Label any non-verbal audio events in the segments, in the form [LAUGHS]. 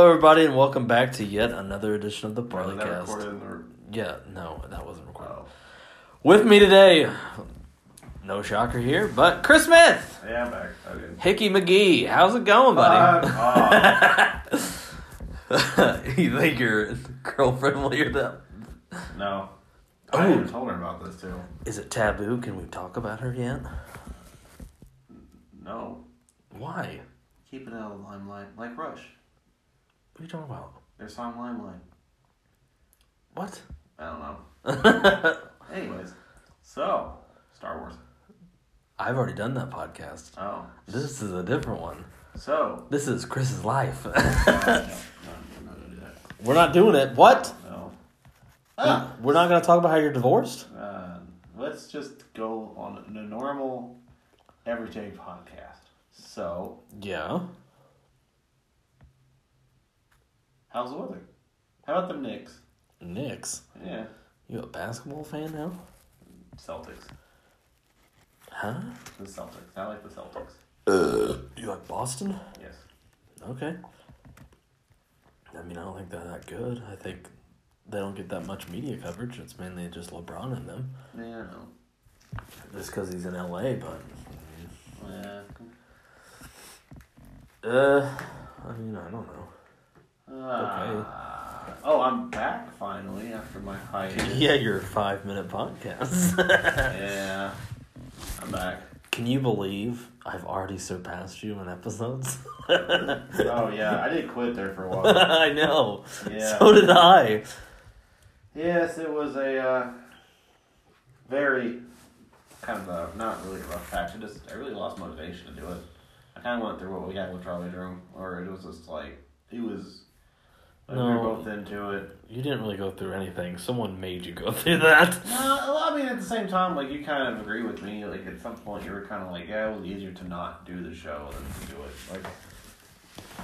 Hello, everybody, and welcome back to yet another edition of the Barleycast. Yeah, no, that wasn't recorded. Oh. With me today, no shocker here, but Chris Smith, Yeah, I'm back. Hickey McGee. How's it going, buddy? Fuck [LAUGHS] you think your girlfriend will hear that? No. Oh. I even told her about this too. Is it taboo? Can we talk about her yet? No. Why? Keep it out of the limelight. Like Rush. What are you talking about? Their song Limelight. What? I don't know. [LAUGHS] Anyways. So, Star Wars. I've already done that podcast. Oh. This is a different one. So. This is Chris's life. no, no, no, we're not gonna do that. We're not doing it. What? No. Ah. We're not going to talk about how you're divorced? Uh, let's just go on a normal, everyday podcast. So, Yeah. How's the weather? How about the Knicks? Knicks. Yeah. You a basketball fan now? Celtics. Huh? The Celtics. I like the Celtics. You like Boston? Yes. Okay. I mean, I don't think they're that good. I think they don't get that much media coverage. It's mainly just LeBron and them. Yeah, I know. Just because he's in LA, but. Yeah. Uh, I mean, I don't know. Ah. oh, I'm back finally after my hiatus. Yeah, your five minute podcast. [LAUGHS] Yeah. I'm back. Can you believe I've already surpassed you in episodes? [LAUGHS] Oh yeah, I did quit there for a while. [LAUGHS] I know. Yeah. So did I. Yes, it was a uh, very kind of a not really a rough patch. I just I really lost motivation to do it. I kind of went through what we had with Charlie Drew, or it was just like it was. Like, We No. were both into it. You didn't really go through anything. Someone made you go [LAUGHS] through that. No, well, I mean at the same time, like you kind of agree with me. Like at some point, you were kind of like, yeah, it was easier to not do the show than to do it. Like,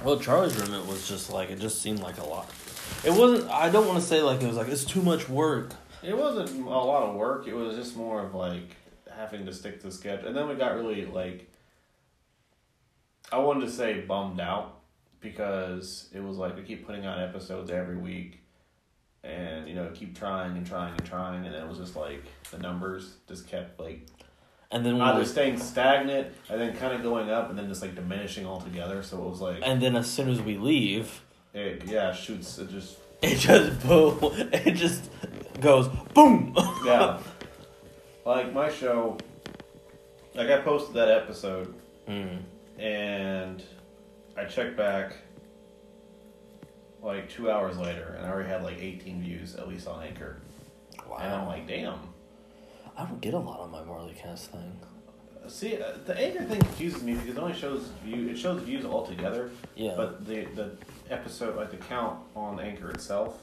Well, Charlie's Room, it was just like, it just seemed like a lot. It wasn't, I don't want to say like it was like, it's too much work. it wasn't a lot of work. It was just more of like having to stick to sketch, and then we got really like. I wanted to say bummed out because it was like we keep putting out episodes every week, and you know keep trying and trying and trying, and it was just like the numbers just kept like And then, either we, staying stagnant and then kind of going up and then just like diminishing altogether. So it was like, and then as soon as we leave, it, yeah, shoots. It just it just boom, [LAUGHS] it just goes boom. yeah. [LAUGHS] like my show, like I posted that episode Mm. and I checked back like two hours later and I already had like 18 views at least on Anchor. Wow. And I'm like, damn. I don't get a lot on my Barleycast thing. See, uh, the Anchor thing confuses me because it only shows view. It shows views altogether, Yeah. but the the episode like the count on Anchor itself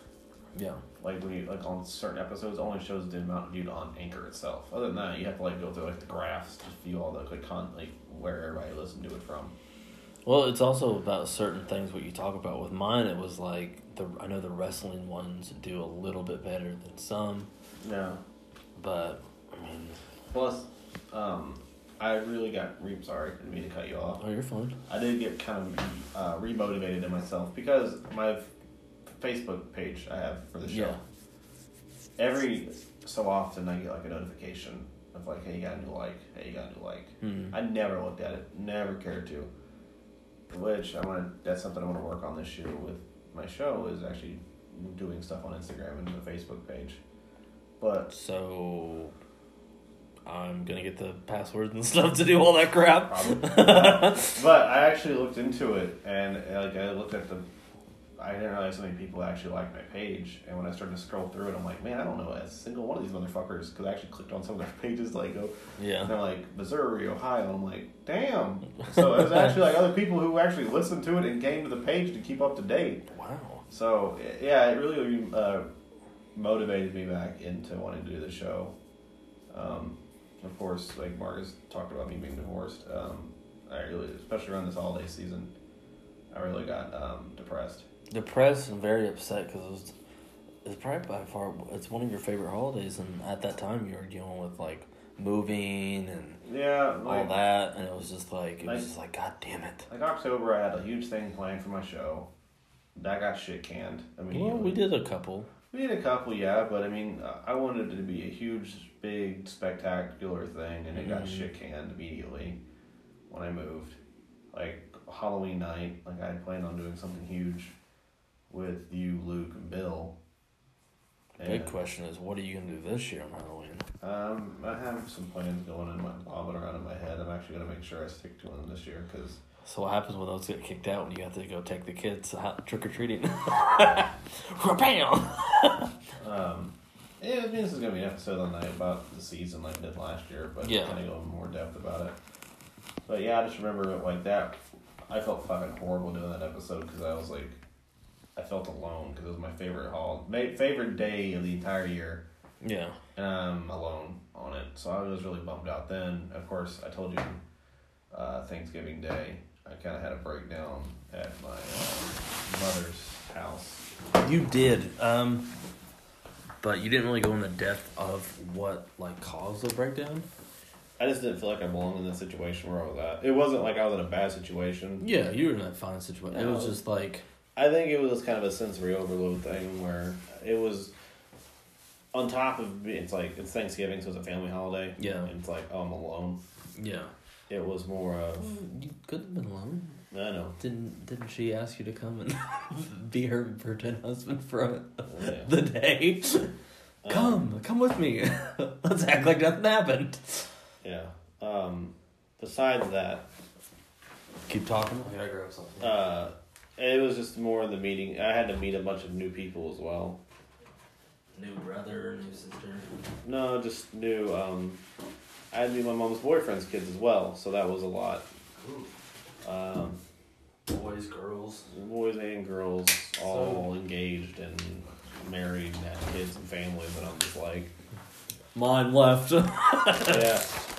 yeah. like when you like on certain episodes only shows the amount viewed on Anchor itself. Other than that, you have to like go through like the graphs to view all the like con like where everybody listened to it from. Well, it's also about certain things what you talk about. With mine, it was like the I know the wrestling ones do a little bit better than some, Yeah. but I mean, Plus, um, I really got re sorry, didn't mean to cut you off. oh, you're fine. I did get kind of uh, remotivated in myself because my Facebook page I have for the show. Yeah. Every so often, I get like a notification of like, hey, you got a new like, hey, you got a new like. Hmm. I never looked at it, never cared to. Which I want. to. That's something I want to work on this year with my show is actually doing stuff on Instagram and the Facebook page. But So I'm gonna get the passwords and [LAUGHS] stuff to do all that crap. [LAUGHS] But I actually looked into it and like I looked at the. I didn't realize so many people actually liked my page, and when I started to scroll through it, I'm like, man, I don't know a single one of these motherfuckers because I actually clicked on some of their [LAUGHS] pages, like, oh, and Yeah. they're like Missouri, Ohio. I'm like, damn. [LAUGHS] So there's actually like other people who actually listened to it and came to the page to keep up to date. Wow. So yeah, it really uh, motivated me back into wanting to do the show. Um, of course, like Marcus talked about me being divorced. Um, I really, especially around this holiday season, I really got um, depressed. Depressed and very upset because it was. It's probably by far. It's one of your favorite holidays, and at that time you were dealing with like moving and Yeah, all that, and it was just like it was just like God damn it. like October, I had a huge thing planned for my show, that got shit canned. I mean, Well, we did a couple. We did a couple, yeah, but I mean, uh, I wanted it to be a huge, big, spectacular thing, and it got Mhm. shit canned immediately when I moved. Like Halloween night, like I had planned on doing something huge with you, Luke, and Bill. Big question is, what are you gonna do this year on Halloween? Um, I have some plans going in my bobbing around in my head. I'm actually gonna make sure I stick to them this year because So what happens when those get kicked out when you have to go take the kids out trick or treating? [LAUGHS] Bam! [LAUGHS] Um, yeah, I mean, this is gonna be an episode on night about the season like I did last year, but Yeah. kind of go in more depth about it. But yeah, I just remember it like that. I felt fucking horrible doing that episode because I was like, I felt alone because it was my favorite hall, ma- favorite day of the entire year, Yeah. and I'm alone on it. So I was really bummed out. Then, of course, I told you, uh, Thanksgiving Day, I kind of had a breakdown at my uh, mother's house. You did. Um, but you didn't really go into depth of what like caused the breakdown. I just didn't feel like I belonged in the situation where I was at. It wasn't like I was in a bad situation. Yeah, you were in that fine situation. It was just like I think it was kind of a sensory overload thing where it was on top of it's like it's Thanksgiving, so it's a family holiday. Yeah. and it's like oh, I'm alone. yeah. It was more of You could have been alone. I know. Didn't didn't she ask you to come and [LAUGHS] be her pretend husband for Yeah. [LAUGHS] the day? [LAUGHS] Um, Come, come with me. Let's act like nothing happened. yeah. Um, besides that, Keep talking. I gotta grab something. uh, it was just more of the meeting. I had to meet a bunch of new people as well. new brother, new sister. No, just new. Um, I had to meet my mom's boyfriend's kids as well, so that was a lot. Um, Boys, girls. boys and girls all engaged and married and had kids and families, and I'm just like, Mine left. [LAUGHS] yeah,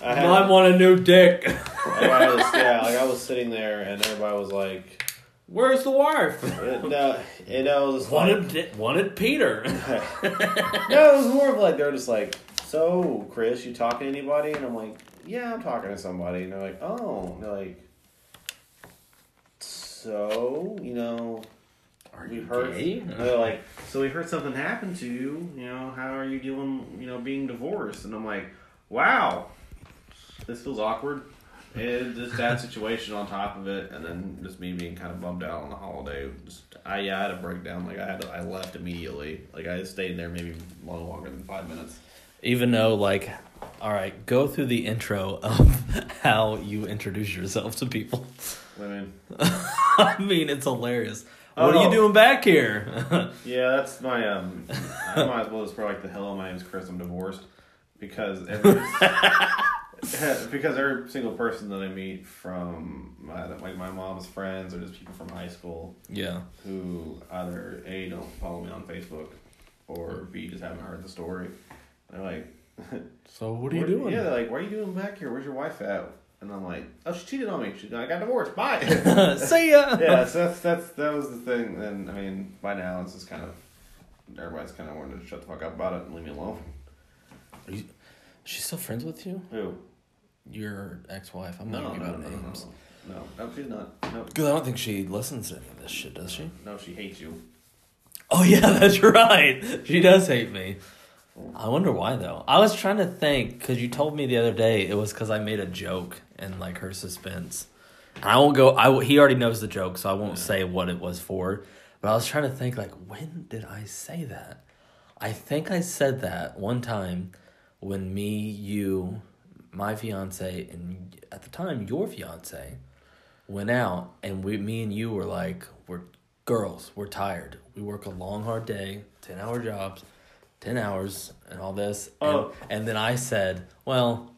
I had, Mine want a new dick. I was, yeah, like I was [LAUGHS] sitting there and everybody was like, Where's the wife? [LAUGHS] no, and I was just like, Wanted wanted Peter. [LAUGHS] [LAUGHS] no, it was more of like they're just like, so Chris, you talking to anybody? And I'm like, yeah, I'm talking to somebody. And they're like, oh, and they're like, so you know, Are you heard. gay? They're like, so we heard something happened to you. You know, how are you dealing? You know, being divorced? And I'm like, wow, this feels awkward. And just that situation on top of it, and then just me being kind of bummed out on the holiday. Just, I yeah, I had a breakdown. Like I had, to, I left immediately. Like I stayed there maybe long longer than five minutes. Even though, like, all right, go through the intro of [LAUGHS] how you introduce yourself to people. I mean, [LAUGHS] I mean, it's hilarious. Oh, what are you doing back here? [LAUGHS] yeah, that's my um. I might as well just probably like the hello. My name's Chris. I'm divorced because every [LAUGHS] because every single person that I meet from my, like my mom's friends or just people from high school yeah. who either a don't follow me on Facebook or b just haven't heard the story. They're like, [LAUGHS] So what are you doing? Yeah, they're like, what are you doing back here? Where's your wife at? And I'm like, oh, she cheated on me. She, I got divorced. Bye. [LAUGHS] See ya. yeah, so that's that's that was the thing. And I mean, by now it's just kind of everybody's kind of wanted to shut the fuck up about it and leave me alone. She's still friends with you? Who? Your ex-wife. I'm not No, talking no, about no, names. no, no, she's not. No, Because I don't think she listens to any of this shit, does she? no, she hates you. Oh [LAUGHS] yeah, that's right. She does hate me. I wonder why though. I was trying to think because you told me the other day it was because I made a joke and like her suspense. And I won't go. I he already knows the joke, so I won't say what it was for. But I was trying to think like when did I say that? I think I said that one time when me, you, my fiance, and at the time your fiance went out, and we, me and you were like, we're girls, we're tired. We work a long, hard day, ten hour jobs, ten hours, and all this. And, Oh. and then I said, well,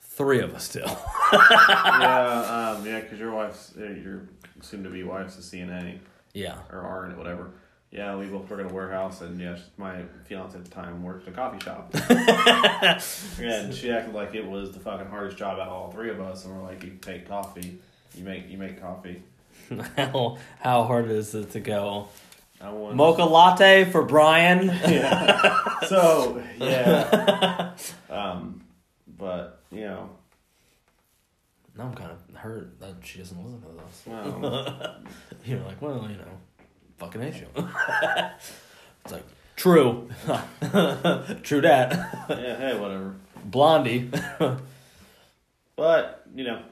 three of us still. [LAUGHS] yeah, [LAUGHS] um, yeah, because your wife's uh, your soon to be wife's a CNA yeah. or RN whatever. Yeah, we both work at a warehouse, and yeah, my fiance at the time worked at a coffee shop. [LAUGHS] and she acted like it was the fucking hardest job out of all three of us, and we're like, "You take coffee, you make you make coffee." how how hard is it to go? I want Mocha latte for Brian. [LAUGHS] yeah. So yeah. um, but you know, now I'm kind of hurt that she doesn't listen to this. well, [LAUGHS] You're like, well, you know. Fucking you. [LAUGHS] it's like, true. [LAUGHS] true that. yeah, hey, whatever. Blondie. [LAUGHS] But you know,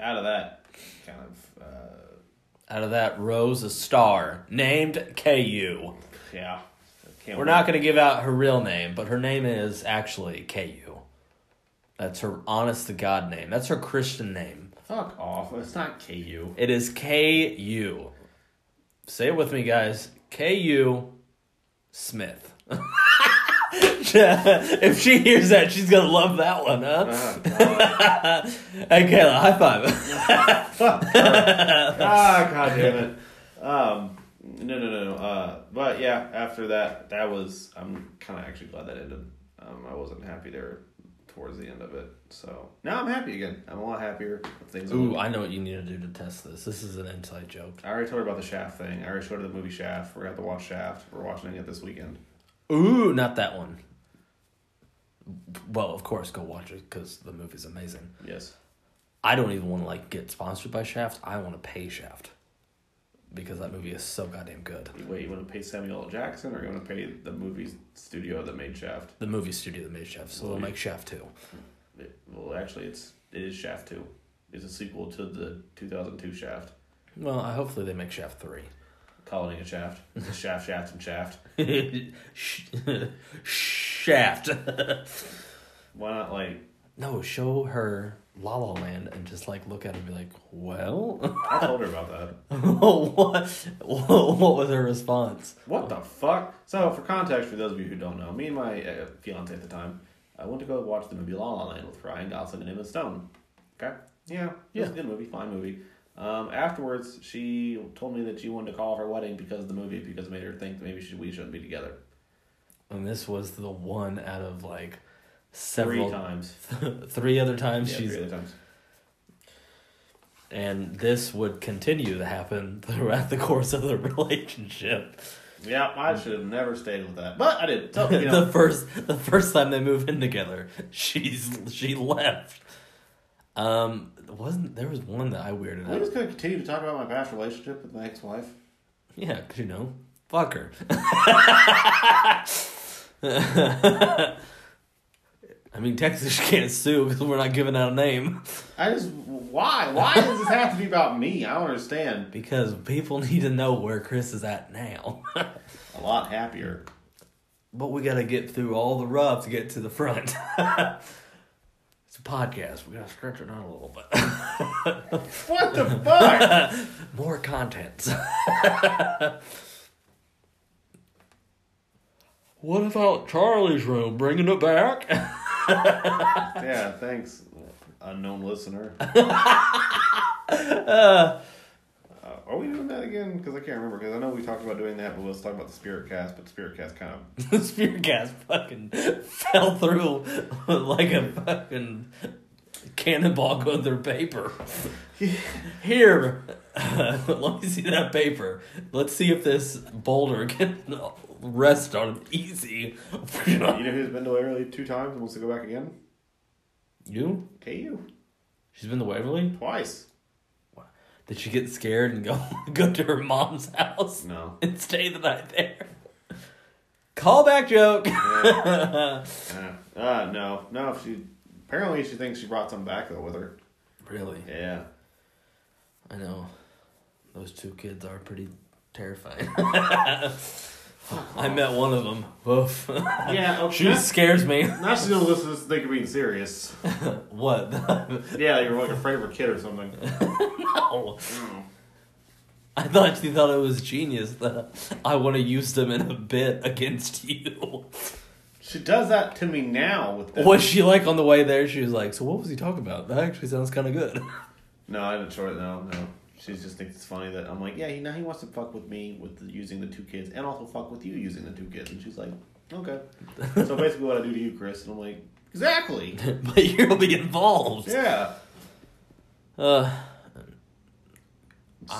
out of that kind of uh, Out of that rose a star named KU. yeah. We're wait. not going to give out her real name, but her name is actually KU. That's her honest to God name. That's her Christian name. Fuck off. It's not KU. It is KU. Say it with me, guys. KU Smith. [LAUGHS] if she hears that, she's going to love that one, huh? God. [LAUGHS] Hey, Kayla, high five. [LAUGHS] ah, god damn it. Um, no, no, no, no. Uh, but yeah, after that, that was. I'm kind of actually glad that ended. Um, I wasn't happy there towards the end of it. So now I'm happy again. I'm a lot happier. with Things. Ooh, I know what you need to do to test this. This is an inside joke. I already told her about the Shaft thing. I already showed her the movie Shaft. We're gonna have to watch Shaft. We're watching it this weekend. Ooh, not that one. Well, of course, go watch it because the movie's amazing. Yes. I don't even want to like get sponsored by Shaft. I want to pay Shaft because that movie is so goddamn good. Wait, you want to pay Samuel L. Jackson or you want to pay the movie studio that made Shaft? The movie studio that made Shaft, so they'll make Shaft too. Hmm. It, well, actually, it's it is Shaft Two. It's a sequel to the 2002 Shaft. Well, I hopefully they make Shaft three. Calling it Shaft. [LAUGHS] It's a Shaft, Shaft, and Shaft. [LAUGHS] Shaft. Why not like? no, show her La La Land and just like look at it and be like, well, I told her about that. [LAUGHS] what, what was her response? What the fuck? So, for context, for those of you who don't know, me and my uh, fiance at the time, I went to go watch the movie La La Land with Ryan Gosling and Emma Stone. Okay, yeah, it was a Yeah. good movie, fine movie. Um, afterwards, she told me that she wanted to call her wedding because of the movie because it made her think that maybe she, we shouldn't be together. And this was the one out of like Three several times. [LAUGHS] three other times Yeah, she's three other times. and this would continue to happen [LAUGHS] throughout the course of the relationship. Yeah, I should have never stayed with that, but I did. So, you [LAUGHS] know, the first the first time they move in together, she's she left. Um, wasn't there was one that I weirded out? just gonna continue to talk about my past relationship with my ex-wife. Yeah, 'cause you know, fuck her. I mean, Texas she [LAUGHS] can't sue because we're not giving out a name. I just why? Why does this have to be about me? I don't understand. Because people [LAUGHS] need to know where Chris is at now. [LAUGHS] A lot happier. but we gotta get through all the rough to get to the front. it's a podcast. We gotta stretch it out a little bit. What the fuck? More content. what about Charlie's room? Bringing it back? Yeah, thanks, unknown listener. [LAUGHS] uh, Uh, are we doing that again? Because I can't remember. Because I know we talked about doing that, but let's talk about the Spirit Cast. But Spirit Cast kind of [LAUGHS] the Spirit Cast fucking fell through like a fucking cannonball going through paper. [LAUGHS] Here, let me see that paper. Let's see if this boulder can rest on easy. [LAUGHS] you know who's been to Waverly two times and wants to go back again? you? KU She's been to Waverly. twice. Did she get scared and go [LAUGHS] go to her mom's house No. [LAUGHS] and stay the night there? Callback joke. Yeah. uh, uh, no, no. She apparently she thinks she brought some back though with her. really? Yeah. I know. Those two kids are pretty terrifying. I met one of them. Woof. Yeah. [LAUGHS] Okay. she scares me. now she's gonna listen to this and think you're being serious. [LAUGHS] what? [LAUGHS] Yeah, you're like afraid of her kid or something. no. I thought she thought it was genius that I want to use them in a bit against you. She does that to me now with the Was she like on the way there? She was like, "So what was he talking about? That actually sounds kind of good." No, I didn't show it. No, no. She just thinks it's funny that I'm like, yeah, he now he wants to fuck with me with the, using the two kids, and also fuck with you using the two kids. And she's like, okay. so [LAUGHS] basically, what I do to you, Chris, and I'm like, exactly. [LAUGHS] but you'll be involved. Yeah. Uh,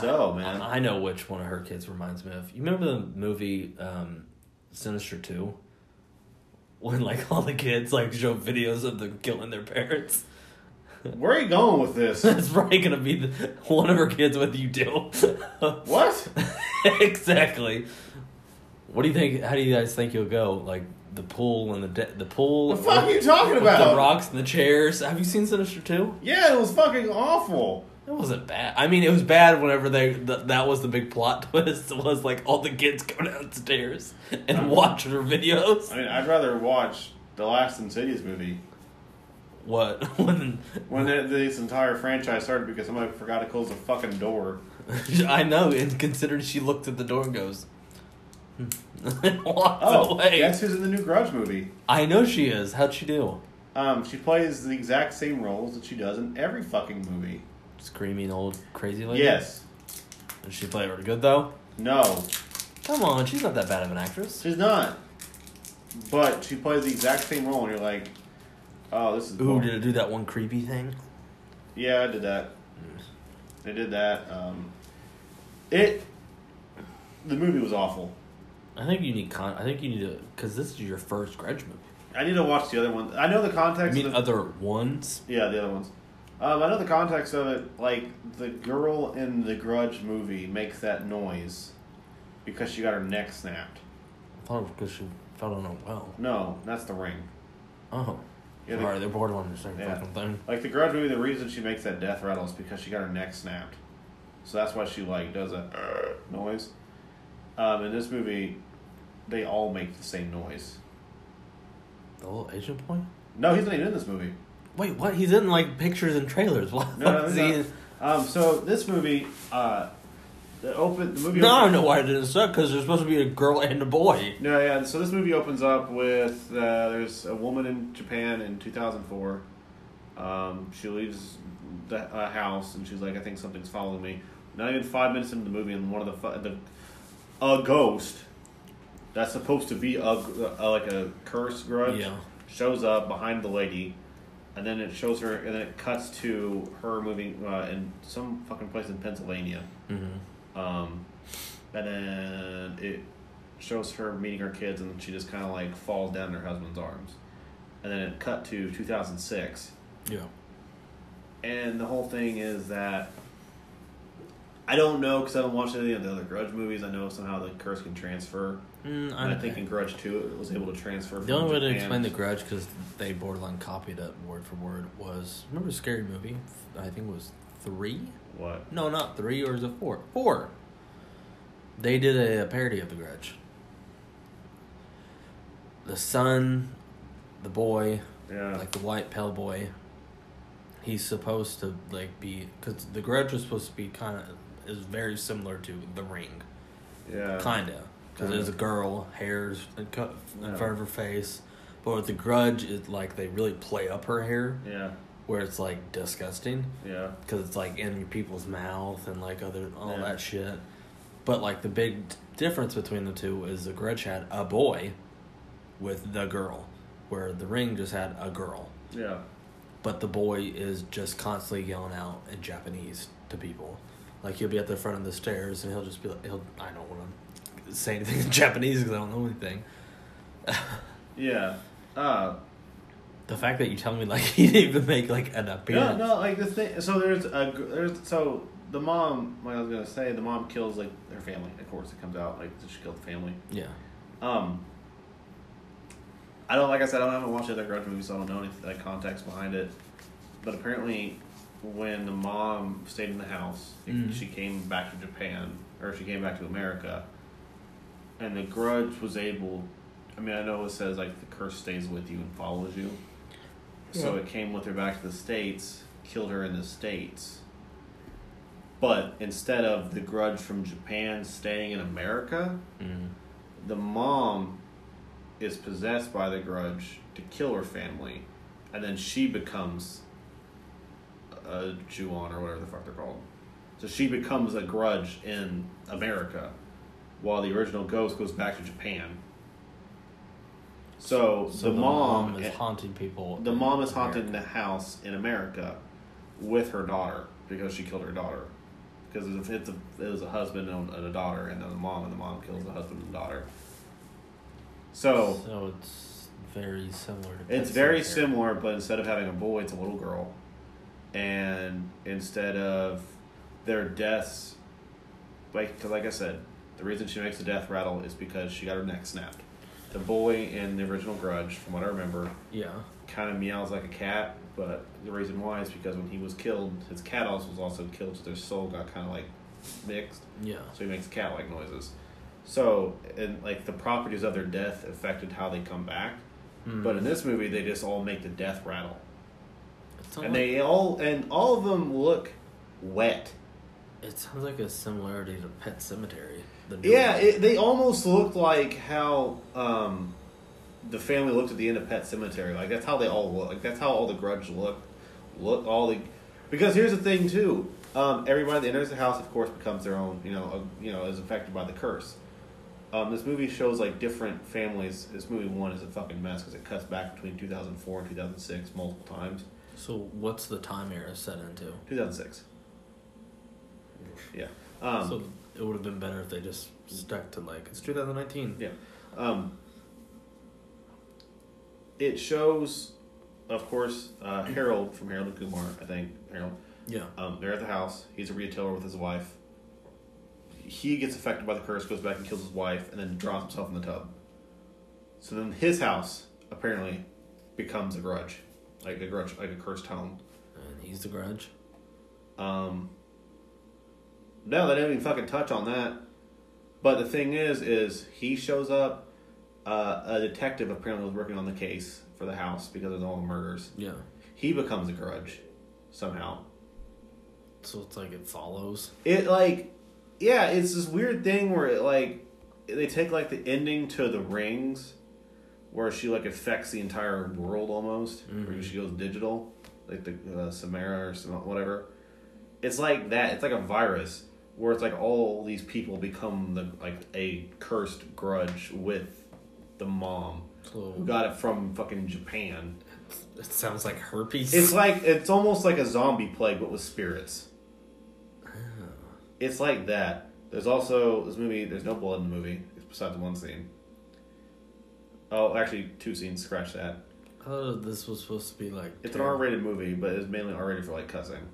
So I, man, I know which one of her kids reminds me of. You remember the movie um, Sinister Two? When like [LAUGHS] all the kids like show videos of them killing their parents. Where are you going with this? [LAUGHS] That's probably gonna be the, one of her kids with you too. [LAUGHS] what? exactly. What do you think? How do you guys think you'll go? Like the pool and the de- the pool. What the fuck are you talking about? The rocks and the chairs. Have you seen Sinister Two? Yeah, it was fucking awful. It wasn't bad. I mean, it was bad whenever they th- that was the big plot [LAUGHS] twist. Was like all the kids go downstairs and hmm. watch her videos. I mean, I'd rather watch the last Insidious movie What [LAUGHS] when when it, this entire franchise started because somebody forgot to close the fucking door. [LAUGHS] I know, and considered she looked at the door and goes, and [LAUGHS] walks Oh, away. guess who's in the new Grudge movie? I know she is. How'd she do? Um, she plays the exact same roles that she does in every fucking movie. Screaming old crazy lady. Yes. Did she play really good though? No, Come on, she's not that bad of an actress. she's not. But she plays the exact same role, and you're like, oh, this is. Ooh, bull- did it do that one creepy thing? Yeah, I did that. They did that. Um, it. The movie was awful. I think you need con. I think you need to because this is your first Grudge movie. I need to watch the other one. I know the I context. mean, of the, other ones. yeah, the other ones. Um, I know the context of it. Like the girl in the Grudge movie makes that noise because she got her neck snapped. I thought it was because she fell on a well. No, that's the ring. Oh, Yeah, the- they're bored the same Yeah. fucking thing. Like the Grudge movie, the reason she makes that death rattle is because she got her neck snapped. So that's why she like does a [CLEARS THROAT] noise. Um, in this movie, they all make the same noise. The little Asian boy. No, he's not even in this movie. Wait, what? He's in like pictures and trailers. What? [LAUGHS] No, no, no. Um, so this movie, uh, the open the movie. No, I don't know why it didn't suck because there's supposed to be a girl and a boy. No, yeah. So this movie opens up with uh, there's a woman in Japan in 2004. Um, she leaves the uh, house and she's like, I think something's following me. Not even five minutes into the movie, and one of the the a ghost that's supposed to be a, a like a curse grudge Yeah. shows up behind the lady, and then it shows her, and then it cuts to her moving uh, in some fucking place in Pennsylvania. Mm-hmm. Um, and then it shows her meeting her kids, and she just kind of like falls down in her husband's arms. And then it cut to 2006, Yeah. and the whole thing is that I don't know because I haven't watched any of the other Grudge movies. I know somehow the curse can transfer. Mm, And I think in Grudge 2 it was able to transfer. the only way to explain the Grudge because they borderline copied it word for word was remember the Scary Movie? I think it was three. What? No, not three, or is it four? Four. They did a, a parody of The Grudge. The son, the boy, Yeah. like the white pale boy, he's supposed to like be because The Grudge was supposed to be kind of is very similar to The Ring, yeah. kinda because there's a girl, hairs in, co- in Yeah. front of her face, but with The Grudge, it's like they really play up her hair Yeah. Where it's like disgusting Yeah. because it's like in people's mouth and like other all Yeah. that shit. But like the big difference between the two is the Grudge had a boy with the girl, where the Ring just had a girl. Yeah. But the boy is just constantly yelling out in Japanese to people. Like he'll be at the front of the stairs and he'll just be like, he'll I don't want to say anything in [LAUGHS] Japanese because I don't know anything. [LAUGHS] Yeah. Uh, The fact that you tell me like [LAUGHS] he didn't even make like an appearance. no, no, like the thing. So there's a there's so the mom. Like I was gonna say, the mom kills like her family. Of course, it comes out like she killed the family. Yeah. Um. I don't like I said I don't haven't watched the other Grudge movies, so I don't know any like context behind it. But apparently, when the mom stayed in the house, Mhm. she came back to Japan or she came back to America, and the Grudge was able. I mean, I know it says like the curse stays with you and follows you. So Yeah. it came with her back to the States, killed her in the States. But instead of the grudge from Japan staying in America, Mm. the mom is possessed by the grudge to kill her family. And then she becomes a Ju-On or whatever the fuck they're called. So she becomes a grudge in America, while the original ghost goes back to Japan. So, So the, mom, is haunting people. the mom is America. haunting the house in America with her daughter because she killed her daughter. Because it's a, it's a, it was a husband and a daughter, and then the mom, and the mom kills the husband and daughter. So So it's very similar to. it's very similar, but instead of having a boy, it's a little girl. and instead of their deaths, like cause like I said, the reason she makes the death rattle is because she got her neck snapped. The boy in the original Grudge, from what I remember, Yeah. kind of meows like a cat, but the reason why is because when he was killed, his cat also was also killed, so their soul got kind of like mixed, Yeah. so he makes cat like noises. So, and like the properties of their death affected how they come back. Hmm. But in this movie, they just all make the death rattle, It sounds and like- they all and all of them look wet. It sounds like a similarity to Pet Sematary. Yeah, it, they almost looked like how um, the family looked at the end of Pet Sematary. Like that's how they all look. Like that's how all the Grudge look. Look all the because here's the thing too. Um, everybody that enters the house, of course, becomes their own. You know, uh, you know, is affected by the curse. Um, this movie shows like different families. This movie one is a fucking mess because it cuts back between 2004 and 2006 multiple times. So what's the time era set into? 2006. Yeah. Um, so it would have been better if they just stuck to like it's 2019. Yeah. Um, it shows, of course, uh, Harold from Harold and Kumar, I think. Harold. Yeah. Um, they're at the house. He's a retailer with his wife. He gets affected by the curse, goes back and kills his wife, and then drops himself in the tub. So then his house apparently becomes a grudge, like a grudge, like a cursed home. And he's the Grudge. Um, no, they didn't even fucking touch on that. But the thing is, is he shows up. Uh, a detective apparently was working on the case for the house because of all the murders. Yeah. He becomes a grudge somehow. So it's like it follows. It like, yeah, it's this weird thing where it like they take like the ending to the rings, where she like affects the entire world almost, where Mhm. she goes digital, like the uh, Samara or some whatever. It's like that. It's like a virus where it's like all these people become the like a cursed grudge with the mom who got it from fucking Japan. it sounds like herpes. It's like it's almost like a zombie plague, but with spirits. Oh. It's like that. There's also this movie. There's no blood in the movie, besides one scene. Oh, actually, two scenes. Scratch that. Oh, this was supposed to be like. It's an R-rated movie, but it's mainly R-rated for like cussing.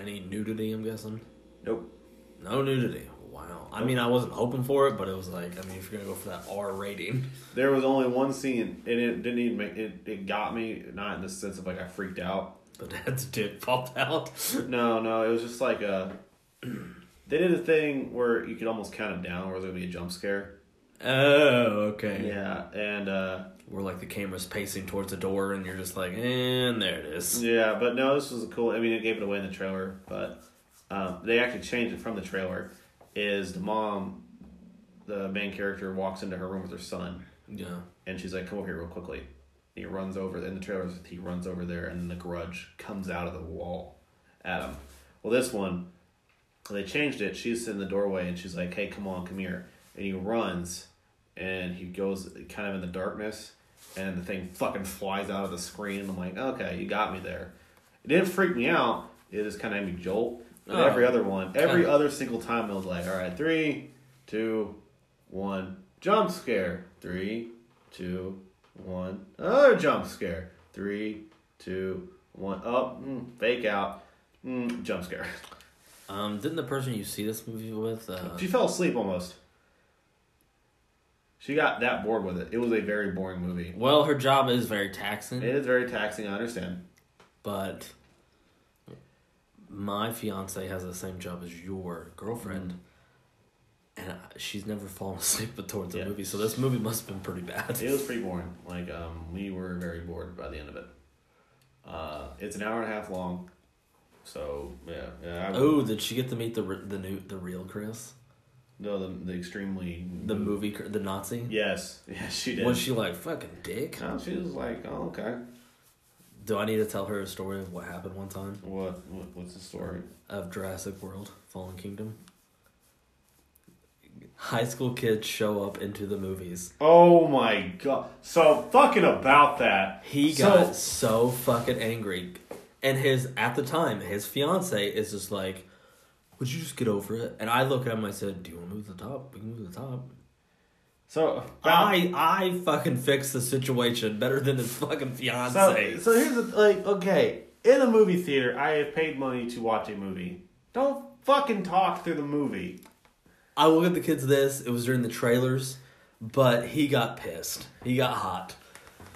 Any nudity? I'm guessing. Nope. No nudity. Wow. I mean, I wasn't hoping for it, but it was like, I mean, if you're gonna go for that R rating, [LAUGHS] There was only one scene, and it didn't even make it. It got me, not in the sense of like I freaked out. the dad's dick popped out. [LAUGHS] No, no, it was just like a. [CLEARS THROAT] They did a thing where you could almost count it down, where there's gonna be a jump scare. Oh, okay. Yeah, and uh, Where like the camera's pacing towards the door, and you're just like, and there it is. Yeah, but no, this was a cool. I mean, it gave it away in the trailer, but um, they actually changed it from the trailer. Is the mom, the main character, walks into her room with her son, Yeah. and she's like, "Come over here real quickly." He runs over. In the trailer, he runs over there, and the grudge comes out of the wall at him. Well, this one, they changed it. She's in the doorway, and she's like, "Hey, come on, come here." And he runs, and he goes kind of in the darkness, and the thing fucking flies out of the screen. I'm like, "Okay, you got me there." It didn't freak me out. It just kind of made me jolt. But Oh. every other one, every Kinda. other single time, I was like, "All right, three, two, one, jump scare. Three, two, one, another jump scare. Three, two, one, up, mm, fake out, mm, jump scare." [LAUGHS] Um, didn't the person you see this movie with? Uh, She fell asleep almost. She got that bored with it. It was a very boring movie. well, her job is very taxing, It is very taxing. I understand. but my fiance has the same job as your girlfriend, and she's never fallen [LAUGHS] asleep but towards the Yeah. movie. So this movie must have been pretty bad. It was pretty boring. Like um, we were very bored by the end of it. Uh, it's an hour and a half long, so yeah, yeah. Oh, did she get to meet the the new the real Chris, no, the the extremely the movie the Nazi? Yes, [LAUGHS] yes, she did. Was she like fucking dick? No, she was like, oh, okay. Do I need to tell her a story of what happened one time What, what what's the story? of Jurassic World: Fallen Kingdom? High school kids show up into the movies. Oh my god! So fucking about that. He So- got so fucking angry, and his at the time his fiance is just like, "Would you just get over it?" And I look at him. I said, "Do you want to move to the top? We can move to the top." So I I fucking fixed the situation better than his fucking So, fiance. so here's the like, okay, in a movie theater, I have paid money to watch a movie. Don't fucking talk through the movie. I will give the kids this. It was during the trailers, but he got pissed. He got hot.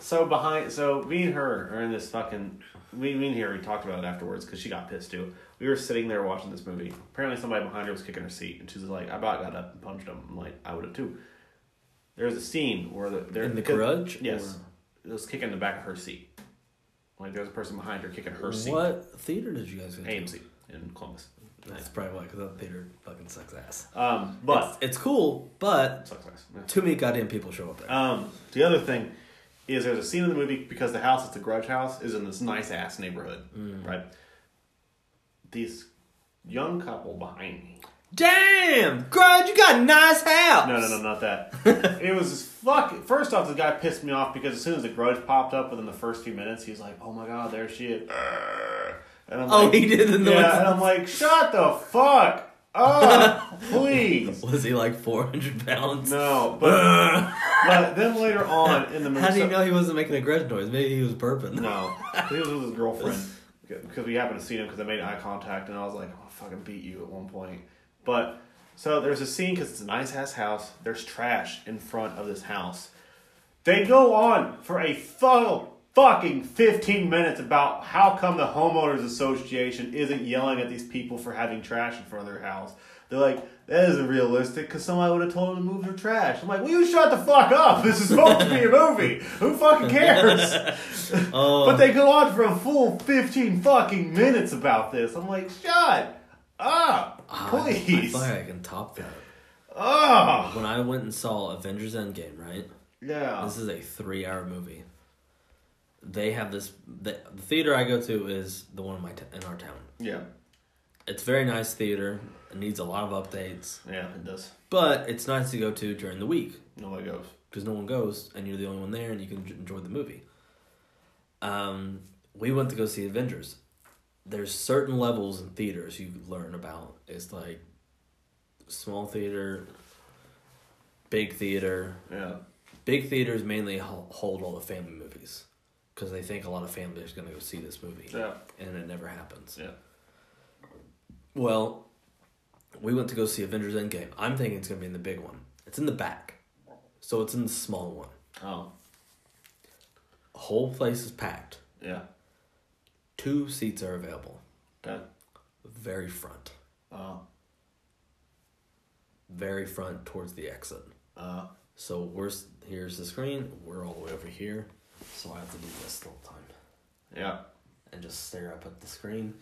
So behind, so me and her are in this fucking. Me, me and her, we talked about it afterwards because she got pissed too. We were sitting there watching this movie. Apparently, somebody behind her was kicking her seat, and she's like, "I about got up and punched him." I'm like, "I would have too." There's a scene where the there In the grudge. garage? Yes, it was kicking the back of her seat. Like there's a person behind her kicking her seat. What theater did you guys go to? AMC in Columbus. That's probably why, because that theater fucking sucks ass. Um, but it's, it's cool, but sucks ass. Yeah. too many goddamn people show up there. Um, the other thing is there's a scene in the movie because the house, it's a grudge house, is in this nice ass neighborhood, Mm. right? These young couple behind me. Damn, Grudge, you got a nice house. No, no, no, not that. [LAUGHS] it was this fuck. First off, the guy pissed me off because as soon as the grudge popped up within the first few minutes, he's like, "Oh my god, there she is." And I'm Oh, like, he did the noise. Yeah, and I'm like, "Shut the fuck Oh, up, [LAUGHS] please." Was he like four hundred pounds? No, but [LAUGHS] but then later on in the movie, How do you know he wasn't making a grudge noise? Maybe he was burping. No, [LAUGHS] he was with his girlfriend because we happened to see him because I made eye contact and I was like, "I'm gonna fucking beat you" at one point. But so there's a scene because it's a nice ass house. There's trash in front of this house. They go on for a full fucking 15 minutes about how come the homeowners association isn't yelling at these people for having trash in front of their house. They're like, that isn't realistic because somebody would have told them to move their trash. I'm like, well, you shut the fuck up. This is supposed to be a movie. Who fucking cares? [LAUGHS] Oh, But they go on for a full 15 fucking minutes about this. I'm like, shut up, ah, I- I, please. like I can top that. Oh, When I went and saw Avengers Endgame, right? yeah. This is a three-hour movie. They have this. The, the theater I go to is the one in my t- in our town. Yeah, It's very nice theater. It needs a lot of updates, yeah, it does. but it's nice to go to during the week No one goes. because no one goes and you're the only one there and you can enjoy the movie. Um, we went to go see Avengers. There's certain levels in theaters you learn about. It's like small theater, big theater. Yeah, Big theaters mainly hold all the family movies because they think a lot of families are going to go see this movie, yeah, and it never happens. yeah. Well, we went to go see Avengers Endgame. I'm thinking it's going to be in the big one. It's in the back, so it's in the small one. Oh, whole place is packed. yeah. Two seats are available. Okay. Very front. Oh, Very front towards the exit. uh, So we're here's the screen. We're all the way over here. So I have to do this the whole time yeah. and just stare up at the screen.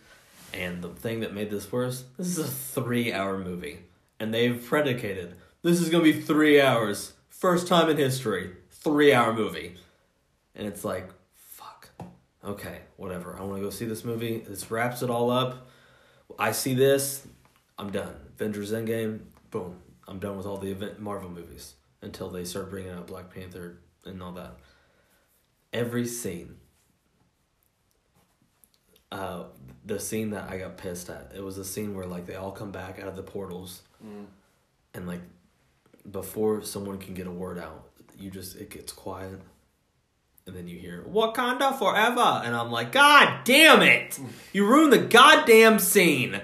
And the thing that made this worse, this is a three hour movie. And they've predicated this is gonna be three hours. First time in history. Three hour movie. And it's like, fuck. Okay, whatever. I wanna go see this movie. This wraps it all up. I see this, I'm done. Avengers Endgame, boom. I'm done with all the event Marvel movies until they start bringing out Black Panther and all that. Every scene, uh, the scene that I got pissed at, it was a scene where like they all come back out of the portals, Mm. and like before someone can get a word out, you just it gets quiet, and then you hear Wakanda forever, and I'm like, God damn it! [LAUGHS] You ruined the goddamn scene.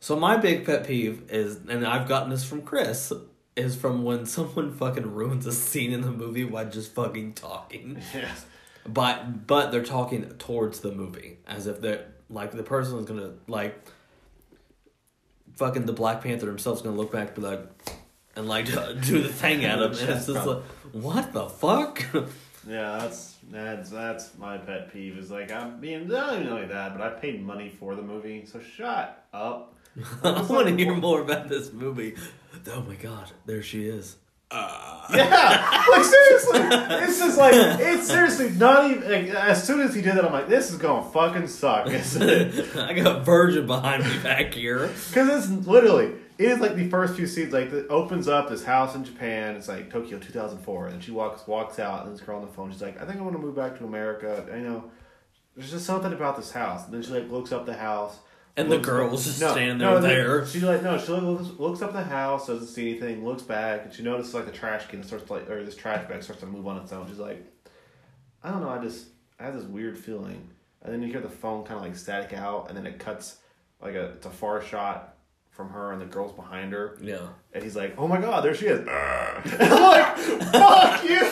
So my big pet peeve is, and I've gotten this from Chris, is from when someone fucking ruins a scene in the movie by just fucking talking. Yes. But but they're talking towards the movie as if they're like the person is gonna like fucking the Black Panther himself's gonna look back and be like and like [LAUGHS] do the thing at him and it's just like what the fuck? [LAUGHS] Yeah, that's that's that's my pet peeve. Is like I'm being not even like that, but I paid money for the movie, so shut up. [LAUGHS] I want to hear more about this movie. Oh my god, there she is. Ah. Yeah, like seriously, it's just like it's seriously not even. Like, as soon as he did that, I'm like, this is gonna fucking suck. [LAUGHS] I got Virgin behind me back here. Because it's literally, it is like the first few scenes. Like it opens up this house in Japan. It's like Tokyo 2004, and she walks walks out, and this girl on the phone. She's like, I think I want to move back to America. I know there's just something about this house. And then she like looks up the house, And the girl's just no, standing no, there the- with her. She like no, she looks, looks up the house, doesn't see anything, looks back, and she notices like the trash can starts to, like or this trash bag starts to move on its own. She's like, I don't know, I just I have this weird feeling, and then you hear the phone kind of like static out, and then it cuts like a it's a far shot from her and the girl's behind her, Yeah. and he's like, oh my god, there she is. and [LAUGHS] I'm like, fuck you,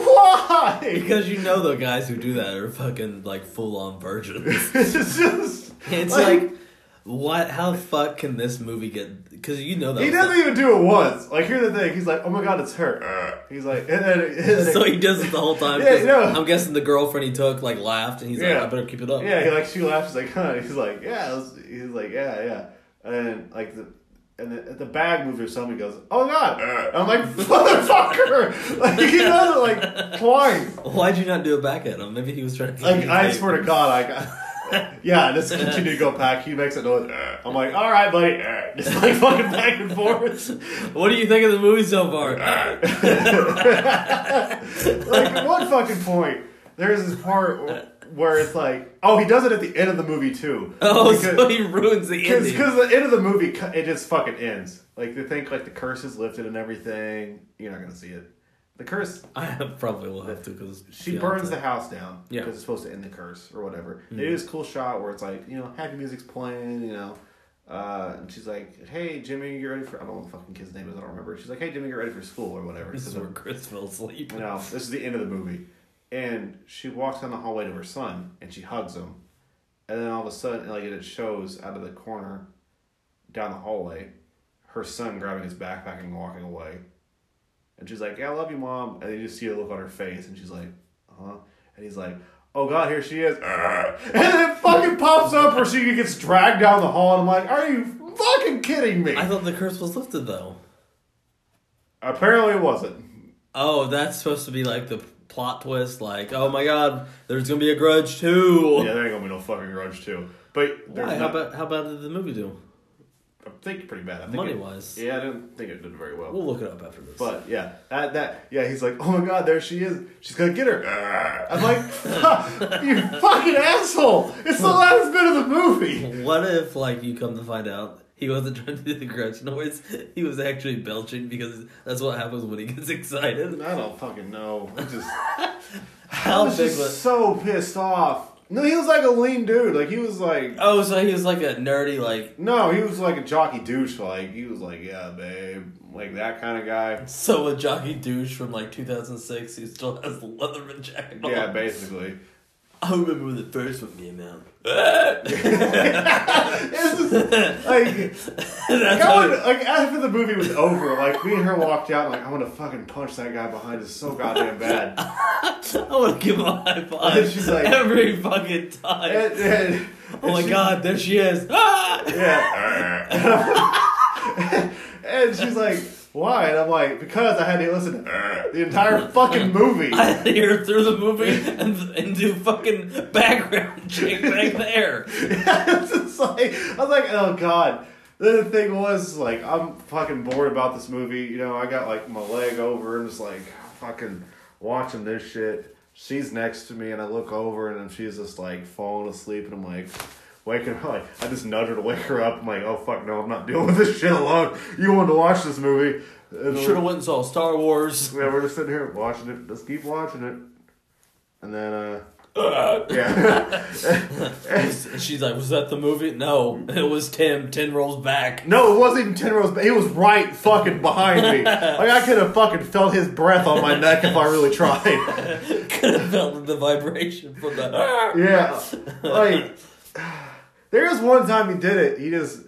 why? Because you know the guys who do that are fucking like full on virgins. [LAUGHS] it's just [LAUGHS] It's like, what? How the fuck can this movie get? Because you know that. He doesn't the- even do it once. Like, here's the thing. He's like, oh my god, it's her. [LAUGHS] He's like, and then, [LAUGHS] and then so he does it the whole time. Yeah, 'cause no. I'm guessing the girlfriend he took like laughed, and he's like, "I better keep it up." yeah, he like she laughs. She's like, huh? He's like, yeah. he's like, yeah, yeah. And like the. And the, the bag moves or something. Goes, "Oh God!" I'm like, "Motherfucker!" Like he does it like twice. Why'd you not do it back at him? Maybe he was trying to. Like I swear to God, like, [LAUGHS] yeah. Just continue to go back. He makes it noise. I'm like, "All right, buddy." [LAUGHS] Just like fucking back and forth. What do you think of the movie so far? [LAUGHS] like at one fucking point, there's this part where it's like, oh, he does it at the end of the movie too. oh, because, so he ruins the ending. because the end of the movie it just fucking ends. Like they think like the curse is lifted and everything. You're not gonna see it. The curse. [LAUGHS] I probably will have to because She burns the house down Yeah. because it's supposed to end the curse or whatever. Mhm. They do this cool shot where it's like you know happy music's playing, you know. Uh, and she's like, "Hey Jimmy, you ready for?" I don't know what the fucking kid's name is. I don't remember. She's like, "Hey Jimmy, you ready for school or whatever?" This is where Chris fell asleep. you know, this is the end of the movie. And she walks down the hallway to her son and she hugs him. And then all of a sudden, like it shows out of the corner down the hallway, her son grabbing his backpack and walking away. And she's like, Yeah, I love you, mom. And then you just see a look on her face and she's like, Huh? And he's like, Oh god, here she is. [LAUGHS] And then it fucking pops up where she gets dragged down the hall. And I'm like, Are you fucking kidding me? I thought the curse was lifted though. Apparently it wasn't. Oh, that's supposed to be like the plot twist. Like, oh my god, there's gonna be a Grudge too. Yeah, there ain't gonna be no fucking grudge too. But Why? How about how bad did the movie do? I think pretty bad. I think Money it- wise. Yeah, I don't think it did very well. We'll look it up after this. But yeah, that, that yeah, he's like, oh my god, there she is. She's gonna get her. I'm like, [LAUGHS] you fucking asshole! It's the last bit of the movie. What if, like, you come to find out he wasn't trying to do the grudge noise? He was actually belching because that's what happens when he gets excited. I don't fucking know. I just, I How was big just was? so pissed off. No, he was like a lean dude. Like he was like, Oh, so he was like a nerdy, like no, he was like a jockey douche. Like he was like, yeah, babe, like that kind of guy. so a jockey douche from like 2006 who still has the Leatherman jacket on. Yeah, basically. I remember when the first one came out. Just, like. Like, I wanted, like after the movie was over, like me and her walked out. Like I want to fucking punch that guy behind us so goddamn bad. [LAUGHS] I want to give him a high five She's like- every fucking time. And, and- oh my she- god, there she is. Ah! Yeah. [LAUGHS] and she's like, "Why?" And I'm like, "Because I had to listen to uh, the entire fucking movie." [LAUGHS] I had to hear through the movie and, and do fucking background [LAUGHS] check back there. [LAUGHS] it's just like I was like, "Oh god." Then the thing was like, I'm fucking bored about this movie. You know, I got like my leg over and just like fucking watching this shit. She's next to me, and I look over, and she's just like falling asleep, and I'm like. Waking her, [LAUGHS] like I just nudge her to wake her up. I'm like, oh fuck no, I'm not dealing with this shit alone. You wanted to watch this movie. And Should have went and saw Star Wars. [LAUGHS] yeah, we're just sitting here watching it. Just keep watching it. And then, uh, [LAUGHS] yeah. And she's like, "Was that the movie?" No, it was Tim. Ten rolls back. no, it wasn't even 10 rolls. but he was right fucking behind me. Like, I could have fucking felt his breath on my neck if I really tried. Could have felt the vibration from the. Yeah. Like, there was one time he did it. He just.